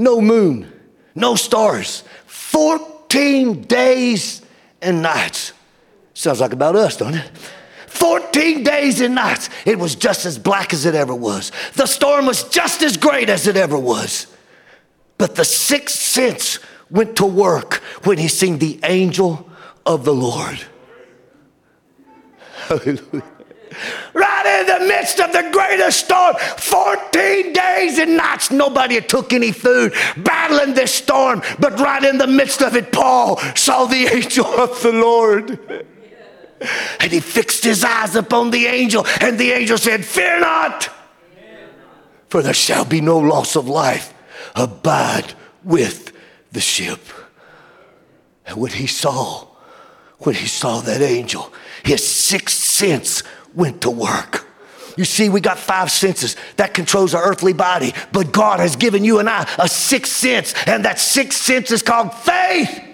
No moon, no stars, 14 days and nights. Sounds like about us, don't it? 14 days and nights. It was just as black as it ever was. The storm was just as great as it ever was. But the sixth sense went to work when he seen the angel of the Lord. [laughs] Hallelujah. Right in the midst of the greatest storm, 14 days and nights, nobody took any food, battling this storm. But right in the midst of it, Paul saw the [laughs] angel of the Lord. And he fixed his eyes upon the angel, and the angel said, Fear not, for there shall be no loss of life. Abide with the ship. And when he saw, when he saw that angel, his sixth sense went to work. You see, we got five senses that controls our earthly body, but God has given you and I a sixth sense, and that sixth sense is called faith.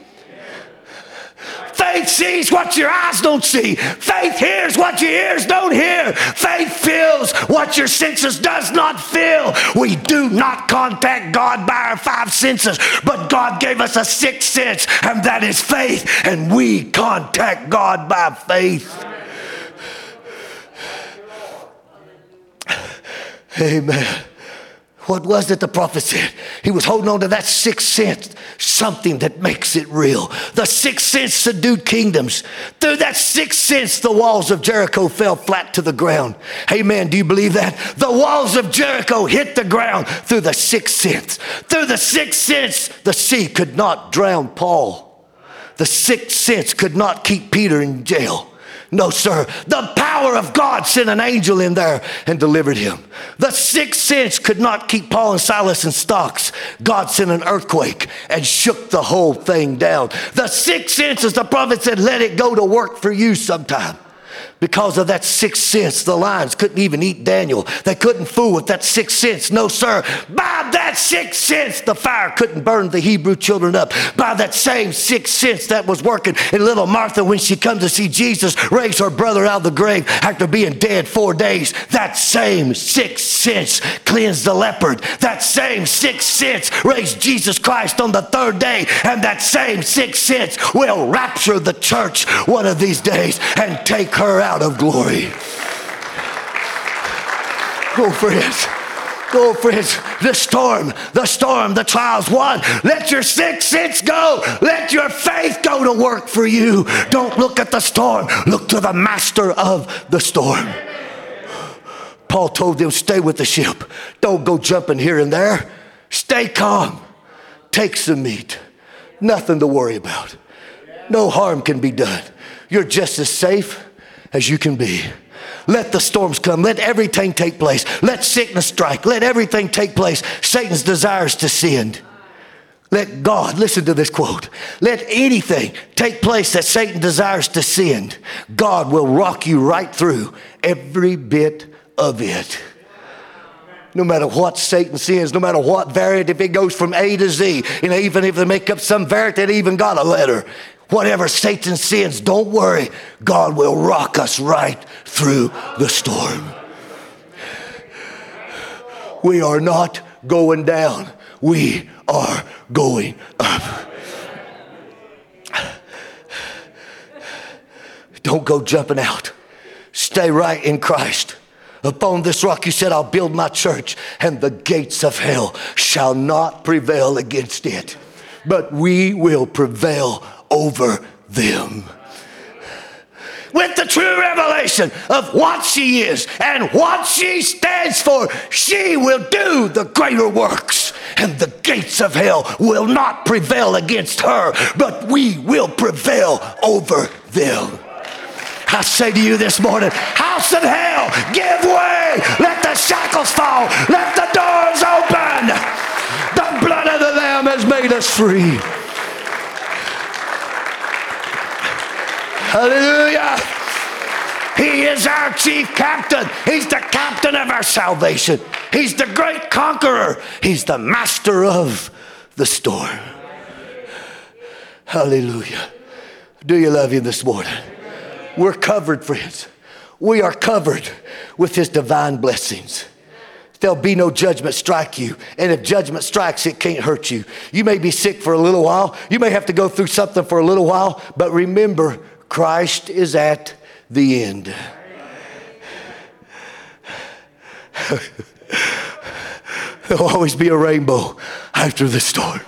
Faith sees what your eyes don't see. Faith hears what your ears don't hear. Faith feels what your senses does not feel. We do not contact God by our five senses, but God gave us a sixth sense, and that is faith, and we contact God by faith. Amen. What was it the prophet said? He was holding on to that sixth sense, something that makes it real. The sixth sense subdued kingdoms. Through that sixth sense, the walls of Jericho fell flat to the ground. Amen. Do you believe that? The walls of Jericho hit the ground through the sixth sense. Through the sixth sense, the sea could not drown Paul. The sixth sense could not keep Peter in jail. No, sir. The power of God sent an angel in there and delivered him. The sixth sense could not keep Paul and Silas in stocks. God sent an earthquake and shook the whole thing down. The sixth sense, as the prophet said, let it go to work for you sometime because of that sixth sense. The lions couldn't even eat Daniel. They couldn't fool with that sixth sense. No, sir. By that sixth sense, the fire couldn't burn the Hebrew children up. By that same sixth sense that was working in little Martha when she come to see Jesus raise her brother out of the grave after being dead four days. That same sixth sense cleansed the leopard. That same sixth sense raised Jesus Christ on the third day. And that same sixth sense will rapture the church one of these days and take her out of glory. Go, friends. Go, friends. The storm, the storm, the trials. One, let your sixth sense go. Let your faith go to work for you. Don't look at the storm. Look to the master of the storm. Paul told them, stay with the ship. Don't go jumping here and there. Stay calm. Take some meat. Nothing to worry about. No harm can be done. You're just as safe as you can be. Let the storms come. Let everything take place. Let sickness strike. Let everything take place. Satan's desires to sin. Let God, listen to this quote, let anything take place that Satan desires to sin. God will rock you right through every bit of it. No matter what Satan sins, no matter what variant, if it goes from A to Z, know, even if they make up some variant that even got a letter, Whatever Satan sends, don't worry. God will rock us right through the storm. We are not going down, we are going up. Don't go jumping out. Stay right in Christ. Upon this rock, you said, I'll build my church, and the gates of hell shall not prevail against it. But we will prevail over them. With the true revelation of what she is and what she stands for, she will do the greater works, and the gates of hell will not prevail against her, but we will prevail over them. I say to you this morning, house of hell, give way. Let the shackles fall. Let the doors open. The blood of the Lamb has made us free. Hallelujah. He is our chief captain. He's the captain of our salvation. He's the great conqueror. He's the master of the storm. Hallelujah. Do you love him this morning? We're covered, friends. We are covered with his divine blessings. There'll be no judgment strike you. And if judgment strikes, it can't hurt you. You may be sick for a little while. You may have to go through something for a little while. But remember, Christ is at the end. There'll always be a rainbow after the storm.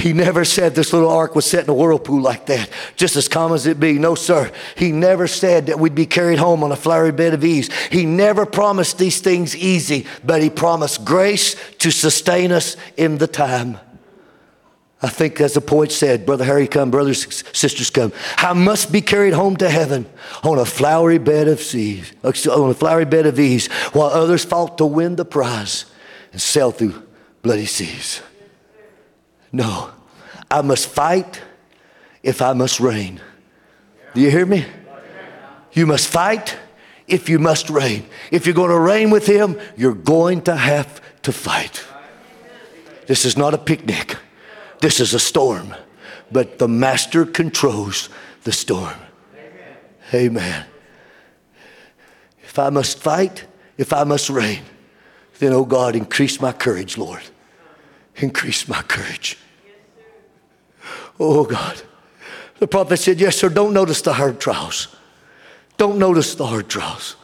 He never said this little ark was set in a whirlpool like that, just as calm as it be. No, sir. He never said that we'd be carried home on a flowery bed of ease. He never promised these things easy, but he promised grace to sustain us in the time. I think, as the poet said, Brother Harry, come, brothers, sisters, come. I must be carried home to heaven on a flowery bed of seas, on a flowery bed of ease, while others fought to win the prize and sail through bloody seas. No, I must fight if I must reign. Do you hear me? You must fight if you must reign. If you're going to reign with Him, you're going to have to fight. This is not a picnic, this is a storm. But the Master controls the storm. Amen. If I must fight, if I must reign, then, oh God, increase my courage, Lord. Increase my courage. Oh God. The prophet said, Yes, sir, don't notice the hard trials. Don't notice the hard trials.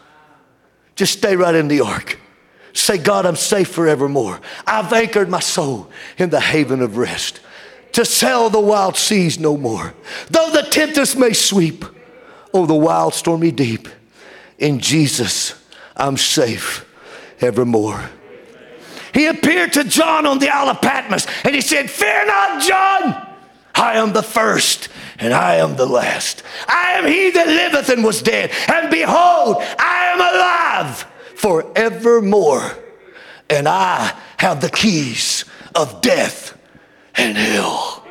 Just stay right in the ark. Say, God, I'm safe forevermore. I've anchored my soul in the haven of rest to sail the wild seas no more. Though the tempest may sweep, oh, the wild stormy deep, in Jesus I'm safe evermore. He appeared to John on the Isle of Patmos and he said, Fear not, John. I am the first and I am the last. I am he that liveth and was dead. And behold, I am alive forevermore. And I have the keys of death and hell.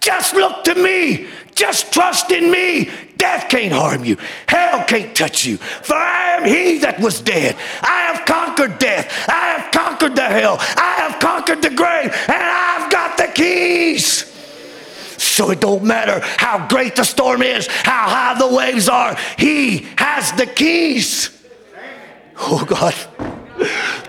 Just look to me. Just trust in me. Death can't harm you. Hell can't touch you. For I am he that was dead. I have conquered death. I have conquered the hell. I have conquered the grave. And I've got the keys. So it don't matter how great the storm is, how high the waves are. He has the keys. Oh God.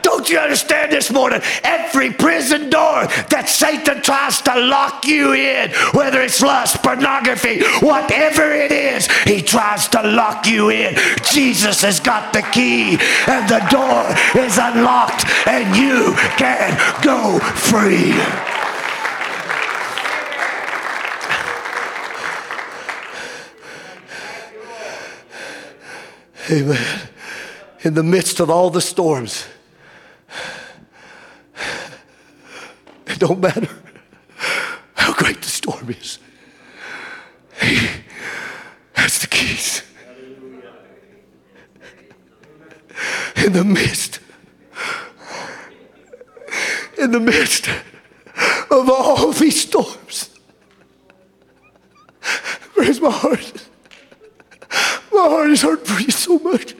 Don't you understand this morning? Every prison door that Satan tries to lock you in, whether it's lust, pornography, whatever it is, he tries to lock you in. Jesus has got the key, and the door is unlocked, and you can go free. Amen. In the midst of all the storms, it don't matter how great the storm is. He has the keys. In the midst, in the midst of all these storms, where's my heart? My heart is hurt for you so much.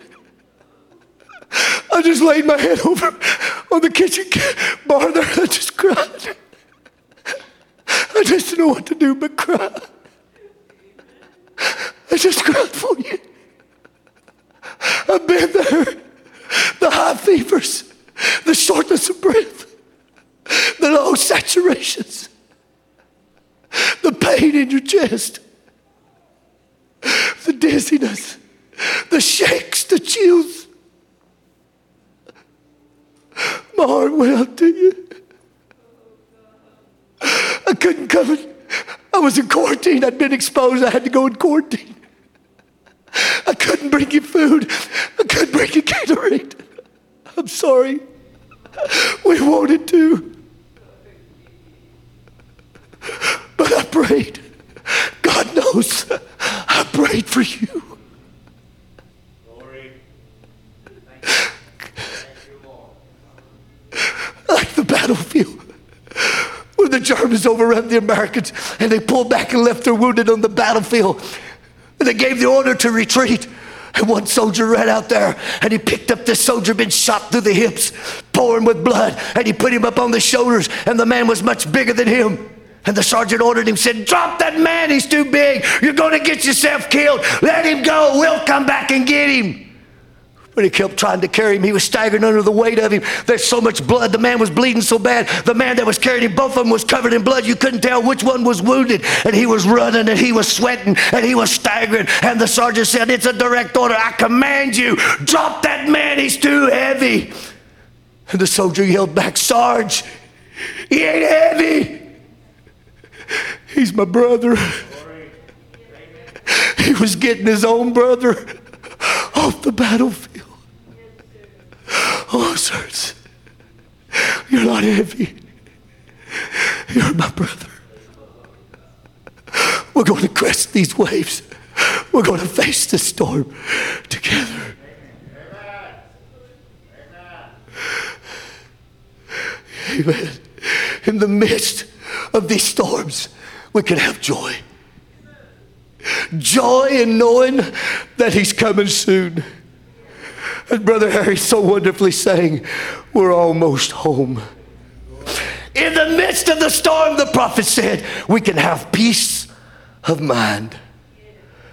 I just laid my head over on the kitchen bar there. I just cried. I just didn't know what to do but cry. I just cried for you. I've been there. The high fevers, the shortness of breath, the low saturations, the pain in your chest, the dizziness, the shakes, the chills. My heart went out to you. I couldn't come. I was in quarantine. I'd been exposed. I had to go in quarantine. I couldn't bring you food. I couldn't bring you Gatorade. I'm sorry. We wanted to. But I prayed. God knows I prayed for you. like the battlefield where the Germans overrun the Americans and they pulled back and left their wounded on the battlefield. And they gave the order to retreat. And one soldier ran out there and he picked up this soldier, been shot through the hips, pouring with blood, and he put him up on the shoulders. And the man was much bigger than him. And the sergeant ordered him, said, Drop that man, he's too big. You're going to get yourself killed. Let him go. We'll come back and get him. But he kept trying to carry him. He was staggering under the weight of him. There's so much blood. The man was bleeding so bad. The man that was carrying him, both of them was covered in blood. You couldn't tell which one was wounded. And he was running and he was sweating and he was staggering. And the sergeant said, It's a direct order. I command you, drop that man. He's too heavy. And the soldier yelled back, Sarge, he ain't heavy. He's my brother. He was getting his own brother off the battlefield. Oh, sirs, you're not heavy. You're my brother. We're going to crest these waves. We're going to face the storm together. Amen. In the midst of these storms, we can have joy. Joy in knowing that He's coming soon. And Brother Harry so wonderfully saying, We're almost home. In the midst of the storm, the prophet said, We can have peace of mind.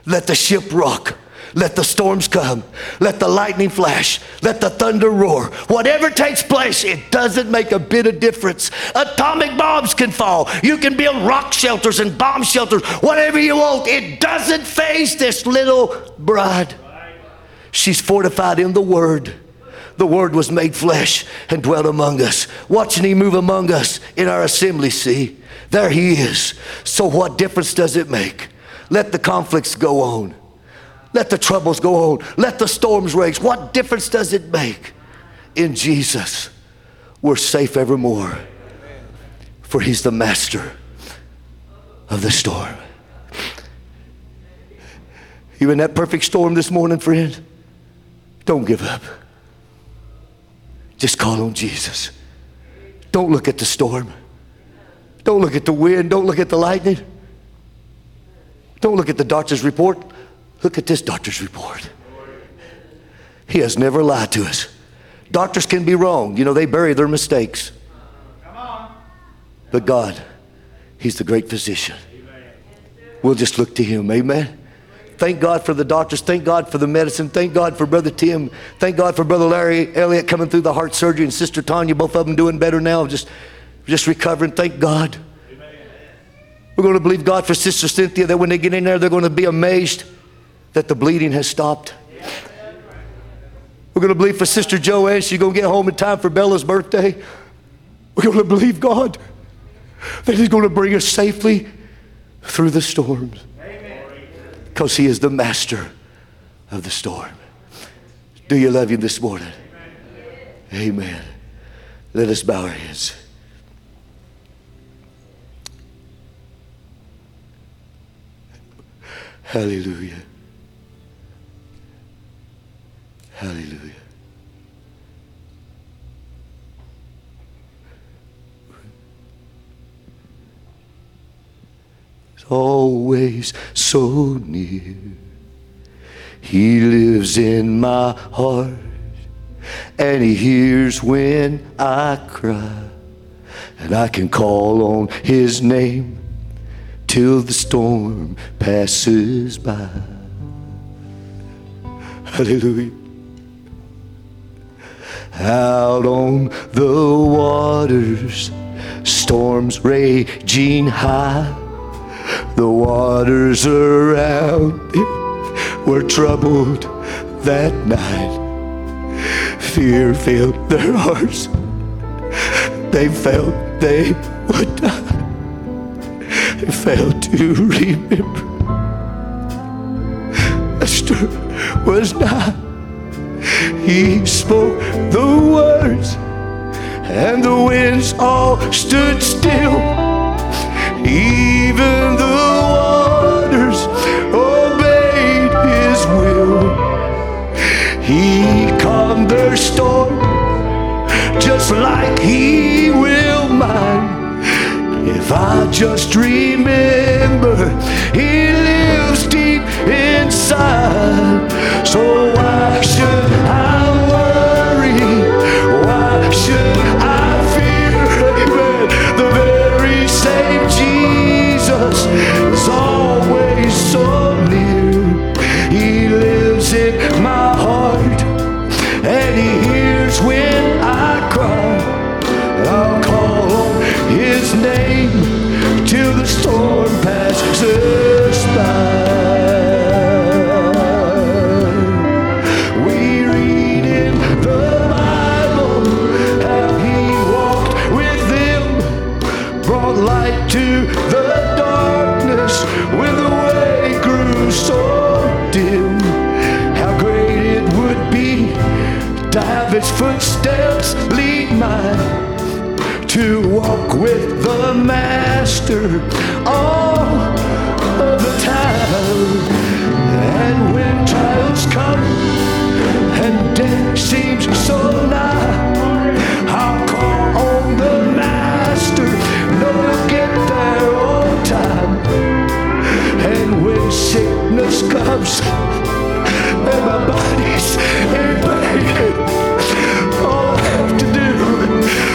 Let the ship rock. Let the storms come. Let the lightning flash. Let the thunder roar. Whatever takes place, it doesn't make a bit of difference. Atomic bombs can fall. You can build rock shelters and bomb shelters, whatever you want. It doesn't phase this little bride. She's fortified in the Word. The Word was made flesh and dwelt among us. Watching Him move among us in our assembly, see? There He is. So, what difference does it make? Let the conflicts go on. Let the troubles go on. Let the storms rage. What difference does it make? In Jesus, we're safe evermore. For He's the master of the storm. You in that perfect storm this morning, friend? Don't give up. Just call on Jesus. Don't look at the storm. Don't look at the wind. Don't look at the lightning. Don't look at the doctor's report. Look at this doctor's report. He has never lied to us. Doctors can be wrong. You know, they bury their mistakes. But God, He's the great physician. We'll just look to Him. Amen. Thank God for the doctors. Thank God for the medicine. Thank God for Brother Tim. Thank God for Brother Larry Elliott coming through the heart surgery and Sister Tanya, both of them doing better now, just, just recovering. Thank God. We're going to believe God for Sister Cynthia that when they get in there, they're going to be amazed that the bleeding has stopped. We're going to believe for Sister Joanne, she's going to get home in time for Bella's birthday. We're going to believe God that He's going to bring us safely through the storms because He is the master of the storm. Do you love Him this morning? Amen. Let us bow our heads. Hallelujah. Hallelujah. Always so near. He lives in my heart and he hears when I cry. And I can call on his name till the storm passes by. Hallelujah. Out on the waters, storms raging high the waters around him were troubled that night. Fear filled their hearts. They felt they would die. They failed to remember. Esther was not. He spoke the words, and the winds all stood still even the waters obeyed his will. He calmed their storm just like he will mine. If I just remember he lives deep inside, so I should. his footsteps lead mine to walk with the Master all of the time. And when trials come and death seems so nigh, I'll call on the Master, know I'll get there on time. And when sickness comes and my body's in pain,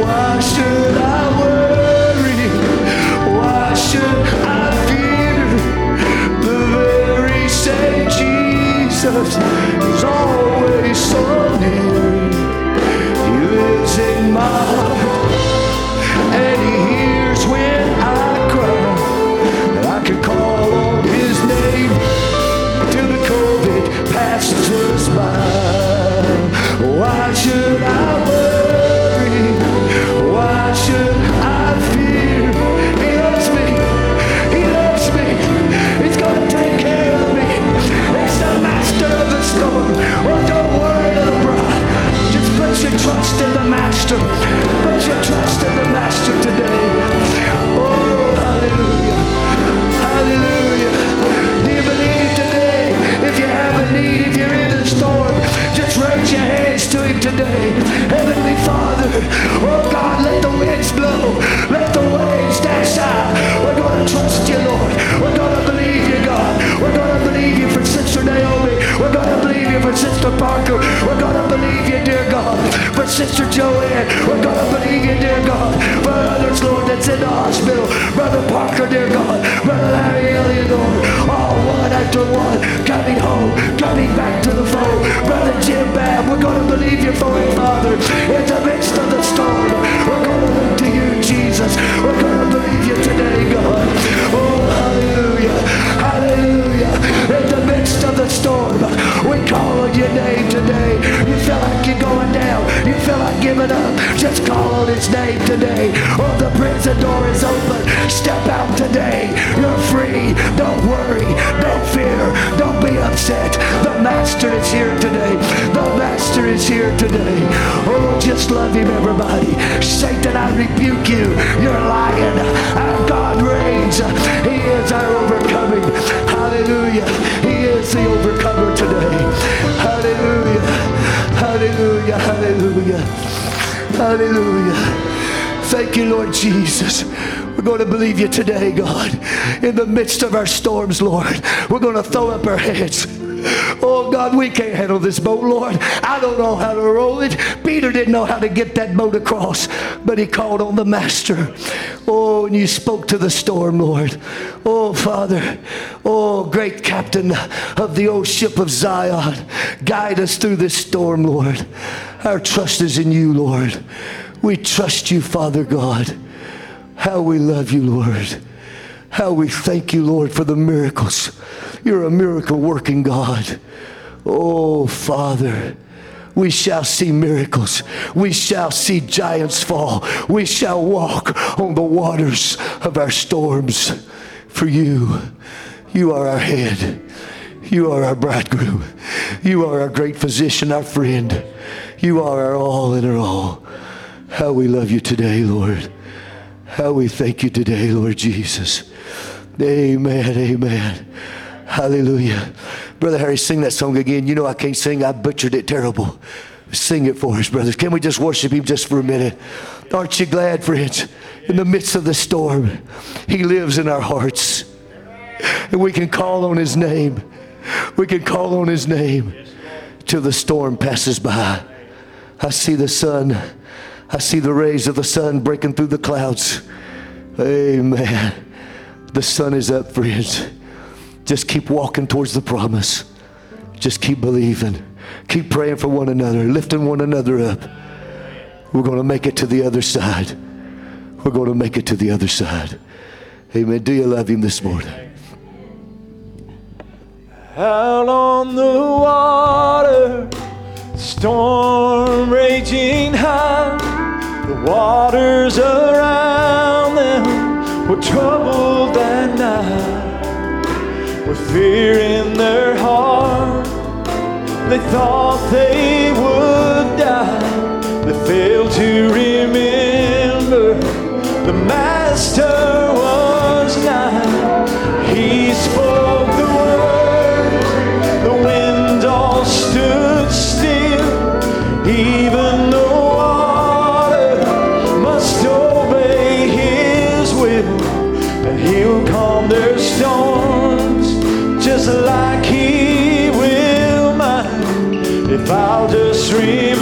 Why should I worry? Why should I fear the very same Jesus? in the midst of our storms, Lord, we're going to throw up our hands. Oh God, we can't handle this boat, Lord. I don't know how to row it. Peter didn't know how to get that boat across, but he called on the Master. Oh, and you spoke to the storm, Lord. Oh, Father, oh, great captain of the old ship of Zion, guide us through this storm, Lord. Our trust is in you, Lord. We trust you, Father God. How we love you, Lord. How we thank you, Lord, for the miracles. You're a miracle working God. Oh, Father. We shall see miracles. We shall see giants fall. We shall walk on the waters of our storms. For you, you are our head. You are our bridegroom. You are our great physician, our friend. You are our all in our all. How we love you today, Lord. How we thank you today, Lord Jesus. Amen. Amen. Hallelujah. Brother Harry, sing that song again. You know I can't sing. I butchered it terrible. Sing it for us, brothers. Can we just worship him just for a minute? Aren't you glad, friends? In the midst of the storm, he lives in our hearts. And we can call on his name. We can call on his name till the storm passes by. I see the sun. I see the rays of the sun breaking through the clouds. Amen. The sun is up, friends. Just keep walking towards the promise. Just keep believing. Keep praying for one another, lifting one another up. We're going to make it to the other side. We're going to make it to the other side. Amen. Do you love him this morning? Out on the water, storm raging high, the waters around them were troubled that night with fear in their heart. They thought they would die. They failed to remember the Master I'll just remember,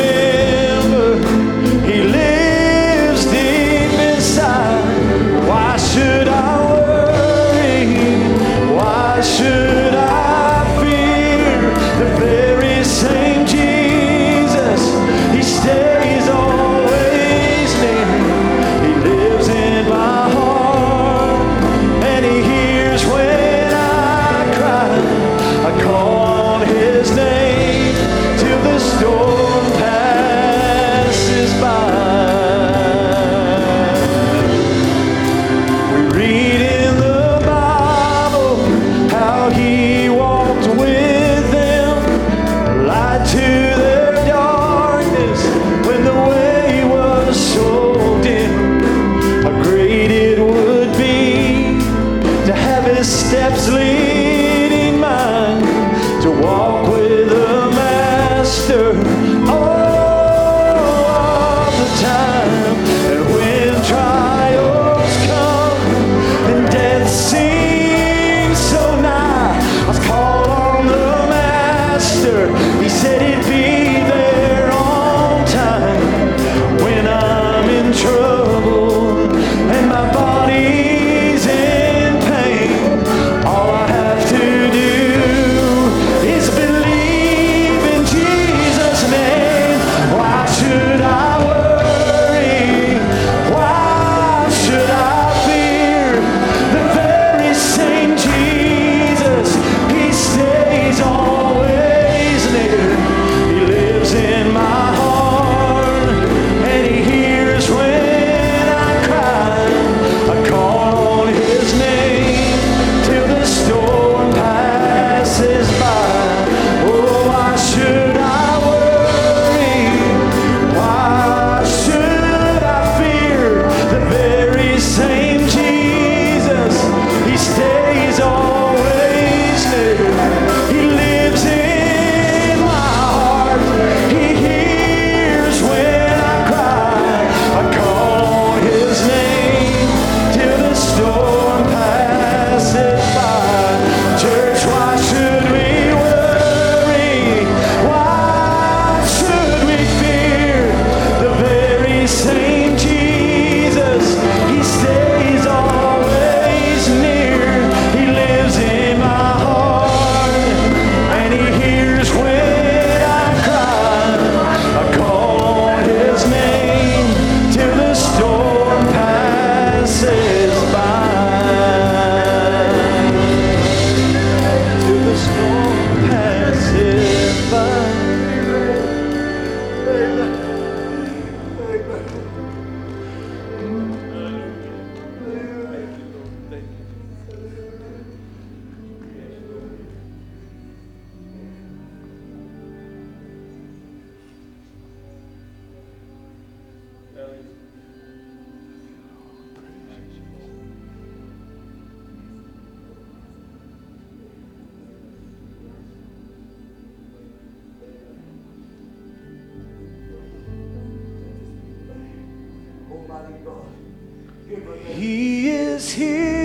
He is here,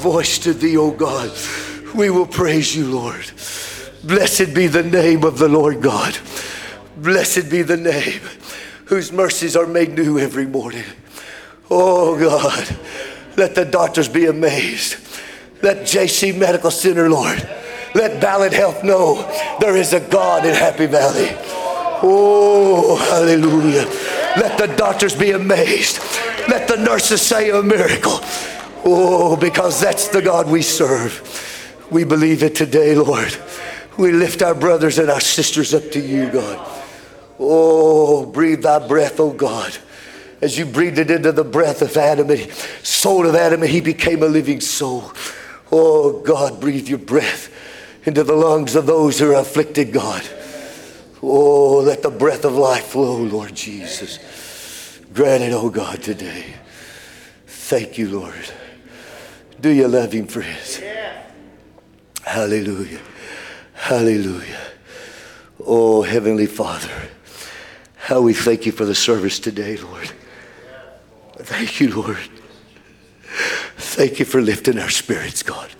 voice to thee, O God. We will praise you, Lord. Blessed be the name of the Lord God. Blessed be the name whose mercies are made new every morning. Oh God, let the doctors be amazed. Let JC Medical Center, Lord, let Ballad Health know there is a God in Happy Valley. Oh, hallelujah. Let the doctors be amazed. Let the nurses say a miracle. Oh, because that's the God we serve. We believe it today, Lord. We lift our brothers and our sisters up to you, God. Oh, breathe thy breath, oh God as you breathed it into the breath of Adam and soul of Adam, and he became a living soul. Oh, God, breathe your breath into the lungs of those who are afflicted, God. Oh, let the breath of life flow, Lord Jesus. Grant it, oh God, today. Thank you, Lord. Do you love him, friends? Yeah. Hallelujah. Hallelujah. Oh, Heavenly Father, how we thank you for the service today, Lord. Thank you, Lord. Thank you for lifting our spirits, God.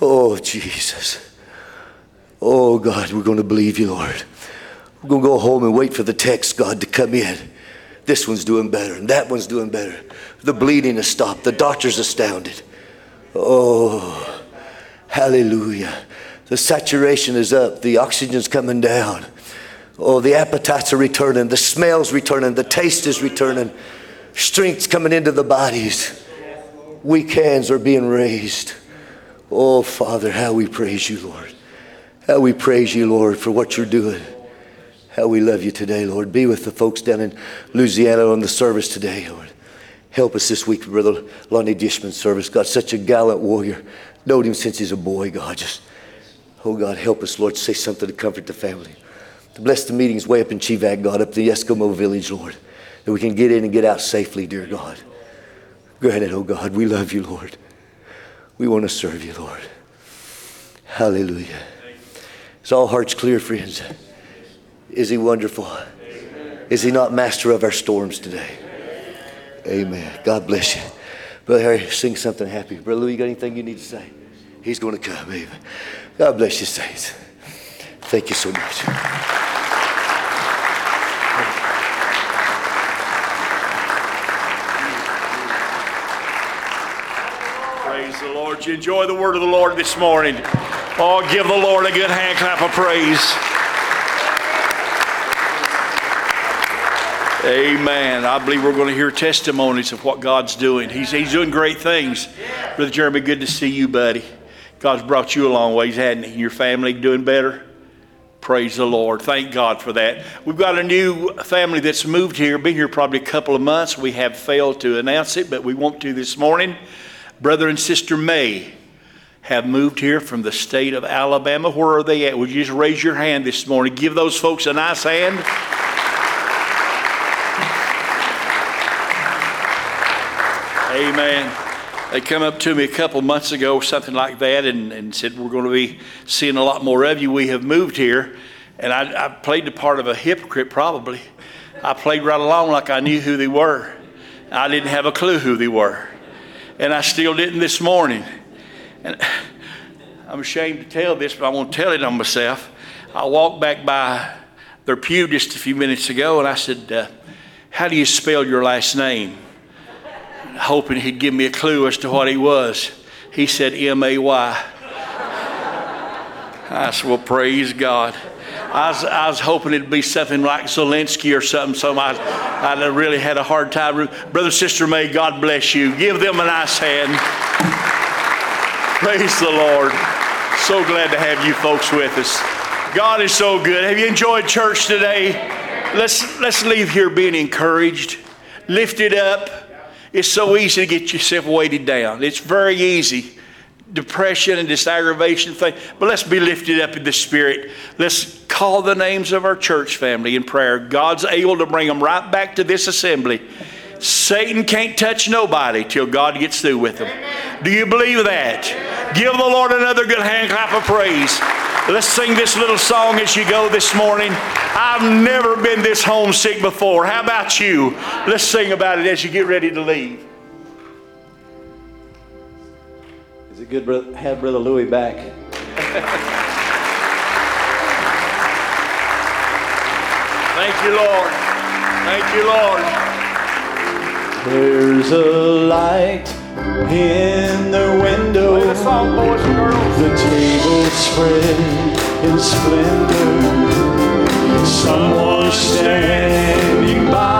Oh, Jesus. Oh, God, we're going to believe you, Lord. We're going to go home and wait for the text, God, to come in. This one's doing better, and that one's doing better. The bleeding has stopped. The doctor's astounded. Oh, hallelujah. The saturation is up. The oxygen's coming down. Oh, the appetites are returning. The smell's returning. The taste is returning strength's coming into the bodies. Weak hands are being raised. Oh, Father, how we praise you, Lord. How we praise you, Lord, for what you're doing. How we love you today, Lord. Be with the folks down in Louisiana on the service today, Lord. Help us this week, Brother Lonnie Dishman's service. God, such a gallant warrior. Knowed him since he's a boy, God. Just, oh, God, help us, Lord. Say something to comfort the family. To bless the meetings way up in Chevak, God, up the Eskimo village, Lord that we can get in and get out safely, dear God. Granted, oh God, we love you, Lord. We want to serve you, Lord. Hallelujah. Is all hearts clear, friends? Is he wonderful? Is he not master of our storms today? Amen. God bless you. Brother Harry, sing something happy. Brother Louis, you got anything you need to say? He's going to come. Amen. God bless you, saints. Thank you so much. Praise the Lord. You enjoy the word of the Lord this morning. Oh, give the Lord a good hand clap of praise. Amen. I believe we're going to hear testimonies of what God's doing. He's, he's doing great things. Brother Jeremy, good to see you, buddy. God's brought you a long ways, hadn't he? Your family doing better? Praise the Lord. Thank God for that. We've got a new family that's moved here, been here probably a couple of months. We have failed to announce it, but we want to this morning. Brother and Sister May have moved here from the state of Alabama. Where are they at? Would you just raise your hand this morning? Give those folks a nice hand. Amen. They come up to me a couple months ago, something like that, and, and said, We're going to be seeing a lot more of you. We have moved here. And I, I played the part of a hypocrite, probably. I played right along like I knew who they were. I didn't have a clue who they were and I still didn't this morning. And [sighs] I'm ashamed to tell this, but I won't tell it on myself. I walked back by their pew just a few minutes ago, and I said, uh, "How do you spell your last name?" Hoping he'd give me a clue as to what he was. He said M A Y. I said, "Well, praise God." I was, I was hoping it'd be something like Zelensky or something, so I, I really had a hard time. Brother, Sister May, God bless you. Give them a nice hand. Praise the Lord. So glad to have you folks with us. God is so good. Have you enjoyed church today? Let's, let's leave here being encouraged, lifted up. It's so easy to get yourself weighted down. It's very easy depression and this aggravation thing. But let's be lifted up in the spirit. Let's call the names of our church family in prayer. God's able to bring them right back to this assembly. Satan can't touch nobody till God gets through with them. Do you believe that? Give the Lord another good hand clap of praise. Let's sing this little song as you go this morning. I've never been this homesick before. How about you? Let's sing about it as you get ready to leave. Is it good to have Brother Louis back? Thank you, Lord. Thank you, Lord. There's a light in their window. The table spread in splendor. Someone standing by.